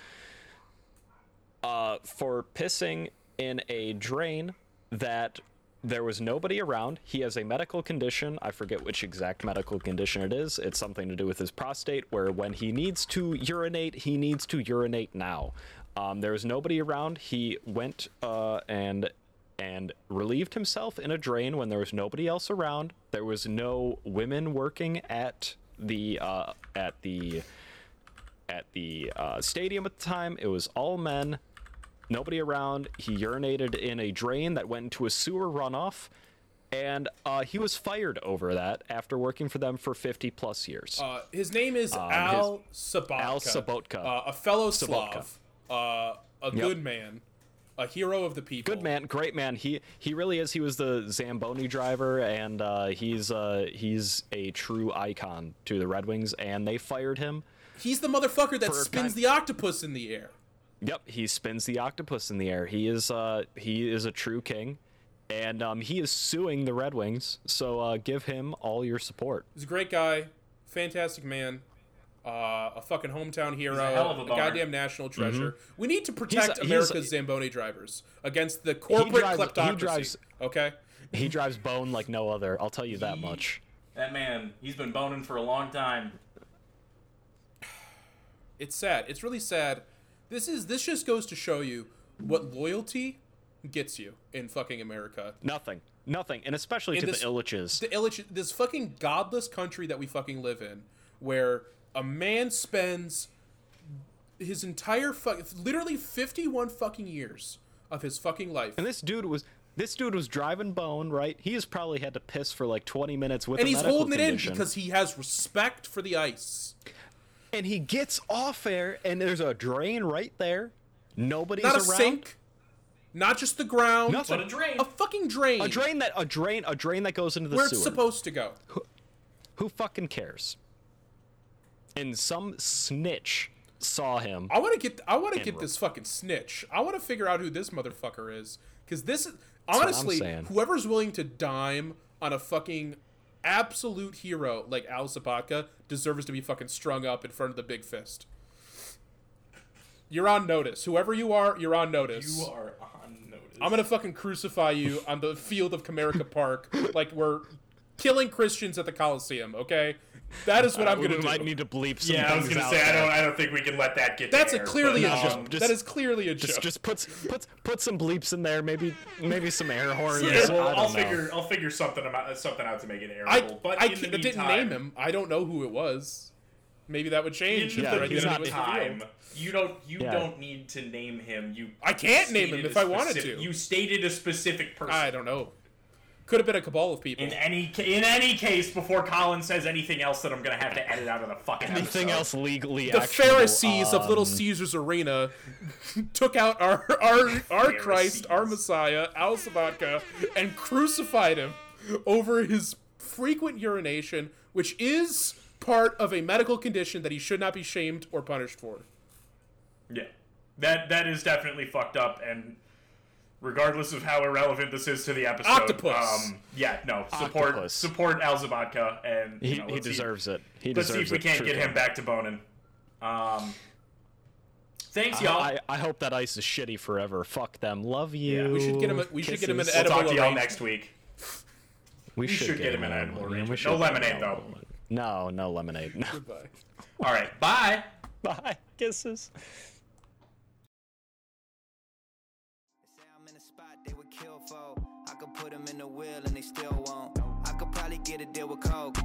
uh, for pissing in a drain that there was nobody around. He has a medical condition. I forget which exact medical condition it is. It's something to do with his prostate, where when he needs to urinate, he needs to urinate now. Um, there was nobody around. He went uh, and and relieved himself in a drain when there was nobody else around. There was no women working at the uh, at the at the uh, stadium at the time. It was all men, nobody around. He urinated in a drain that went into a sewer runoff, and uh, he was fired over that after working for them for 50 plus years. Uh, his name is Um, Al Sobotka. Al Sobotka. Uh, a fellow Sobotka. Slav. Uh, a good man. A hero of the people. Good man, great man. He he really is. He was the Zamboni driver, and uh, he's uh, he's a true icon to the Red Wings. And they fired him. He's the motherfucker that spins kind- the octopus in the air. Yep, he spins the octopus in the air. He is uh he is a true king, and um, he is suing the Red Wings. So uh, give him all your support. He's a great guy, fantastic man, uh, a fucking hometown hero, hell of a bummer. goddamn national treasure. We need to protect Mm-hmm. he's- America's Zamboni drivers against the corporate drives- he kleptocracy. drives- okay, He drives bone like no other. I'll tell you that He- much. That man, he's been boning for a long time. it's sad. It's really sad. This is this just goes to show you what loyalty gets you in fucking America. Nothing, nothing, and especially In to this- the Ilitches. the illich- this fucking godless country that we fucking live in, where a man spends his entire fuck, literally fifty-one fucking years of his fucking life, and this dude was this dude was driving bone, right? He has probably had to piss for like 20 minutes with and he's holding it in because he has respect for the ice. And he gets off there, and there's a drain right there. Nobody's Not a around. sink, not just the ground, Nothing. But a drain. a fucking drain, A drain that a drain a drain that goes into the where sewer. it's supposed to go. Who fucking cares? And some snitch saw him. I want to get I want to get this fucking snitch. I want to figure out who this motherfucker is cuz this is honestly whoever's willing to dime on a fucking absolute hero like Al Sobotka deserves to be fucking strung up in front of the big fist. You're on notice. Whoever you are, you're on notice. You are on notice. I'm to fucking crucify you on the field of Comerica Park like we're killing Christians at the Coliseum, okay? That is what I'm going to do. might need to bleep some yeah, I was gonna say I don't. I don't think we can let that get. That's a clearly but, a um, joke. just- that is clearly a Just joke. just put put put some bleeps in there. Maybe maybe some air horns. Yeah, well, I don't I'll know. figure. I'll figure something about something out to make it I, airable. but I in meantime, didn't name him. I don't know who it was. Maybe that would change. the Yeah, the he's identity not- was meantime, you don't. You Yeah. don't need to name him. You. I can't name him stated if I wanted specific- to. You stated a specific person. I don't know. Could have been a cabal of people. In any ca- in any case, before Colin says anything else that I'm gonna have to edit out of the fucking Anything episode. else legally the actionable, Pharisees of Little um, Caesar's arena took out our our our Christ, our Messiah, Al Sobotka, and crucified him over his frequent urination, which is part of a medical condition that he should not be shamed or punished for. Yeah, that that is definitely fucked up, and regardless of how irrelevant this is to the episode, Octopus. Um, yeah, no, support Octopus. support Al Sobotka and you He, know, he let's see- deserves it. He Let's deserves see if we can't get him back to boning. Um, thanks, y'all. I, I hope that ice is shitty forever. Fuck them. Love you. We should get him. A, we should get him an Kisses. we'll edible. talk to y'all next week. We should get him an an edible edible. We arrangement. No lemonade, though. No, no lemonade. No. Goodbye. All right, bye. Bye. Kisses. Put them in the wheel and they still won't. I could probably get a deal with Coke.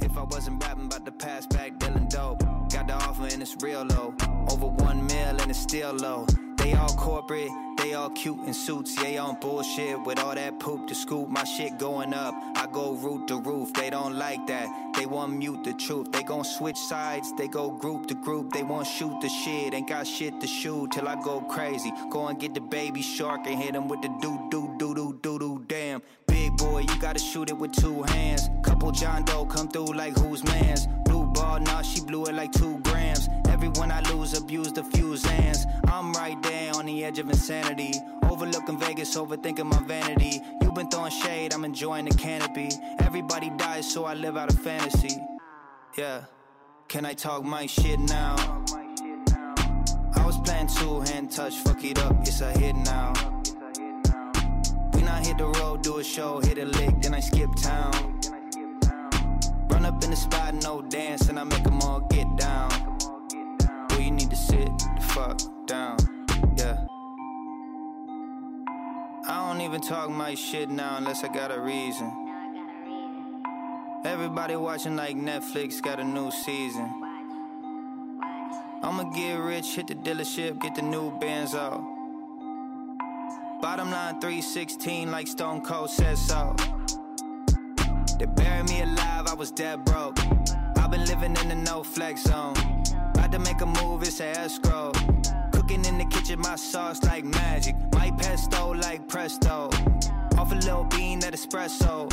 If I wasn't rapping about the past back dealing dope. Got the offer and it's real low. Over one mil and it's still low. They all corporate, they all cute in suits. Yeah, on bullshit with all that poop to scoop. My shit going up. I go root to roof. They don't like that. They want mute the truth. They gon' switch sides. They go group to group. They want shoot the shit. Ain't got shit to shoot till I go crazy. Go and get the baby shark and hit him with the doo doo doo doo doo doo. Damn, big boy, you gotta shoot it with two hands. Couple John Doe come through like who's man's. Ball, now she blew it like two grams. Everyone I lose abused a few Zans. I'm right there on the edge of insanity. Overlooking Vegas, overthinking my vanity. You've been throwing shade, I'm enjoying the canopy. Everybody dies, so I live out a fantasy. Yeah. Can I talk my shit now? I was playing two hand touch, fuck it up, it's a hit now. When I hit the road, do a show, hit a lick, then I skip town. The spot, no dance, and I make them all get down. Boy, you need to sit the fuck down, yeah. I don't even talk my shit now unless I got a reason. Everybody watching like Netflix got a new season. I'ma get rich, hit the dealership, get the new Benz out. Bottom line 316 like Stone Cold says so. They buried me alive, I was dead broke. I've been living in the no flex zone. About to make a move, it's a escrow. Cooking in the kitchen, my sauce like magic. My pesto like presto. Off a little bean that espresso.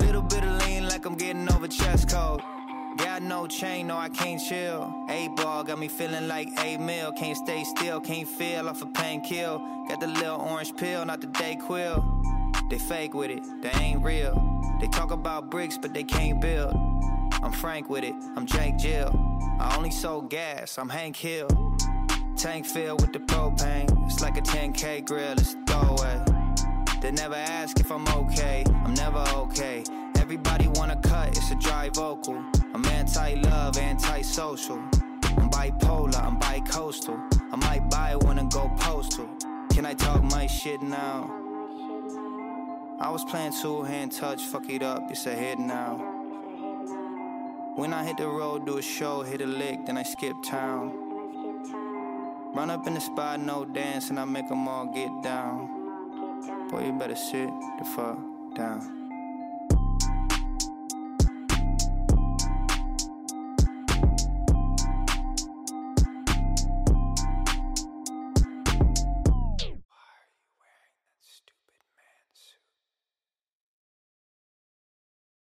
Little bit of lean like I'm getting over chest cold. Got no chain, no, I can't chill. Eight ball got me feeling like eight mil. Can't stay still, can't feel off a pain kill. Got the little orange pill, not the DayQuil. They fake with it, they ain't real. They talk about bricks, but they can't build. I'm frank with it, I'm Jake Jill. I only sold gas, I'm Hank Hill. Tank filled with the propane. It's like a 10K grill, it's a throwaway. They never ask if I'm okay, I'm never okay. Everybody wanna cut, it's a dry vocal. I'm anti love, anti social. I'm bipolar, I'm bi coastal. I might buy one and go postal. Can I talk my shit now? I was playing two hand touch, fuck it up, it's a hit now. When I hit the road, do a show, hit a lick, then I skip town. Run up in the spot, no dance, and I make them all get down. Boy, you better sit the fuck down.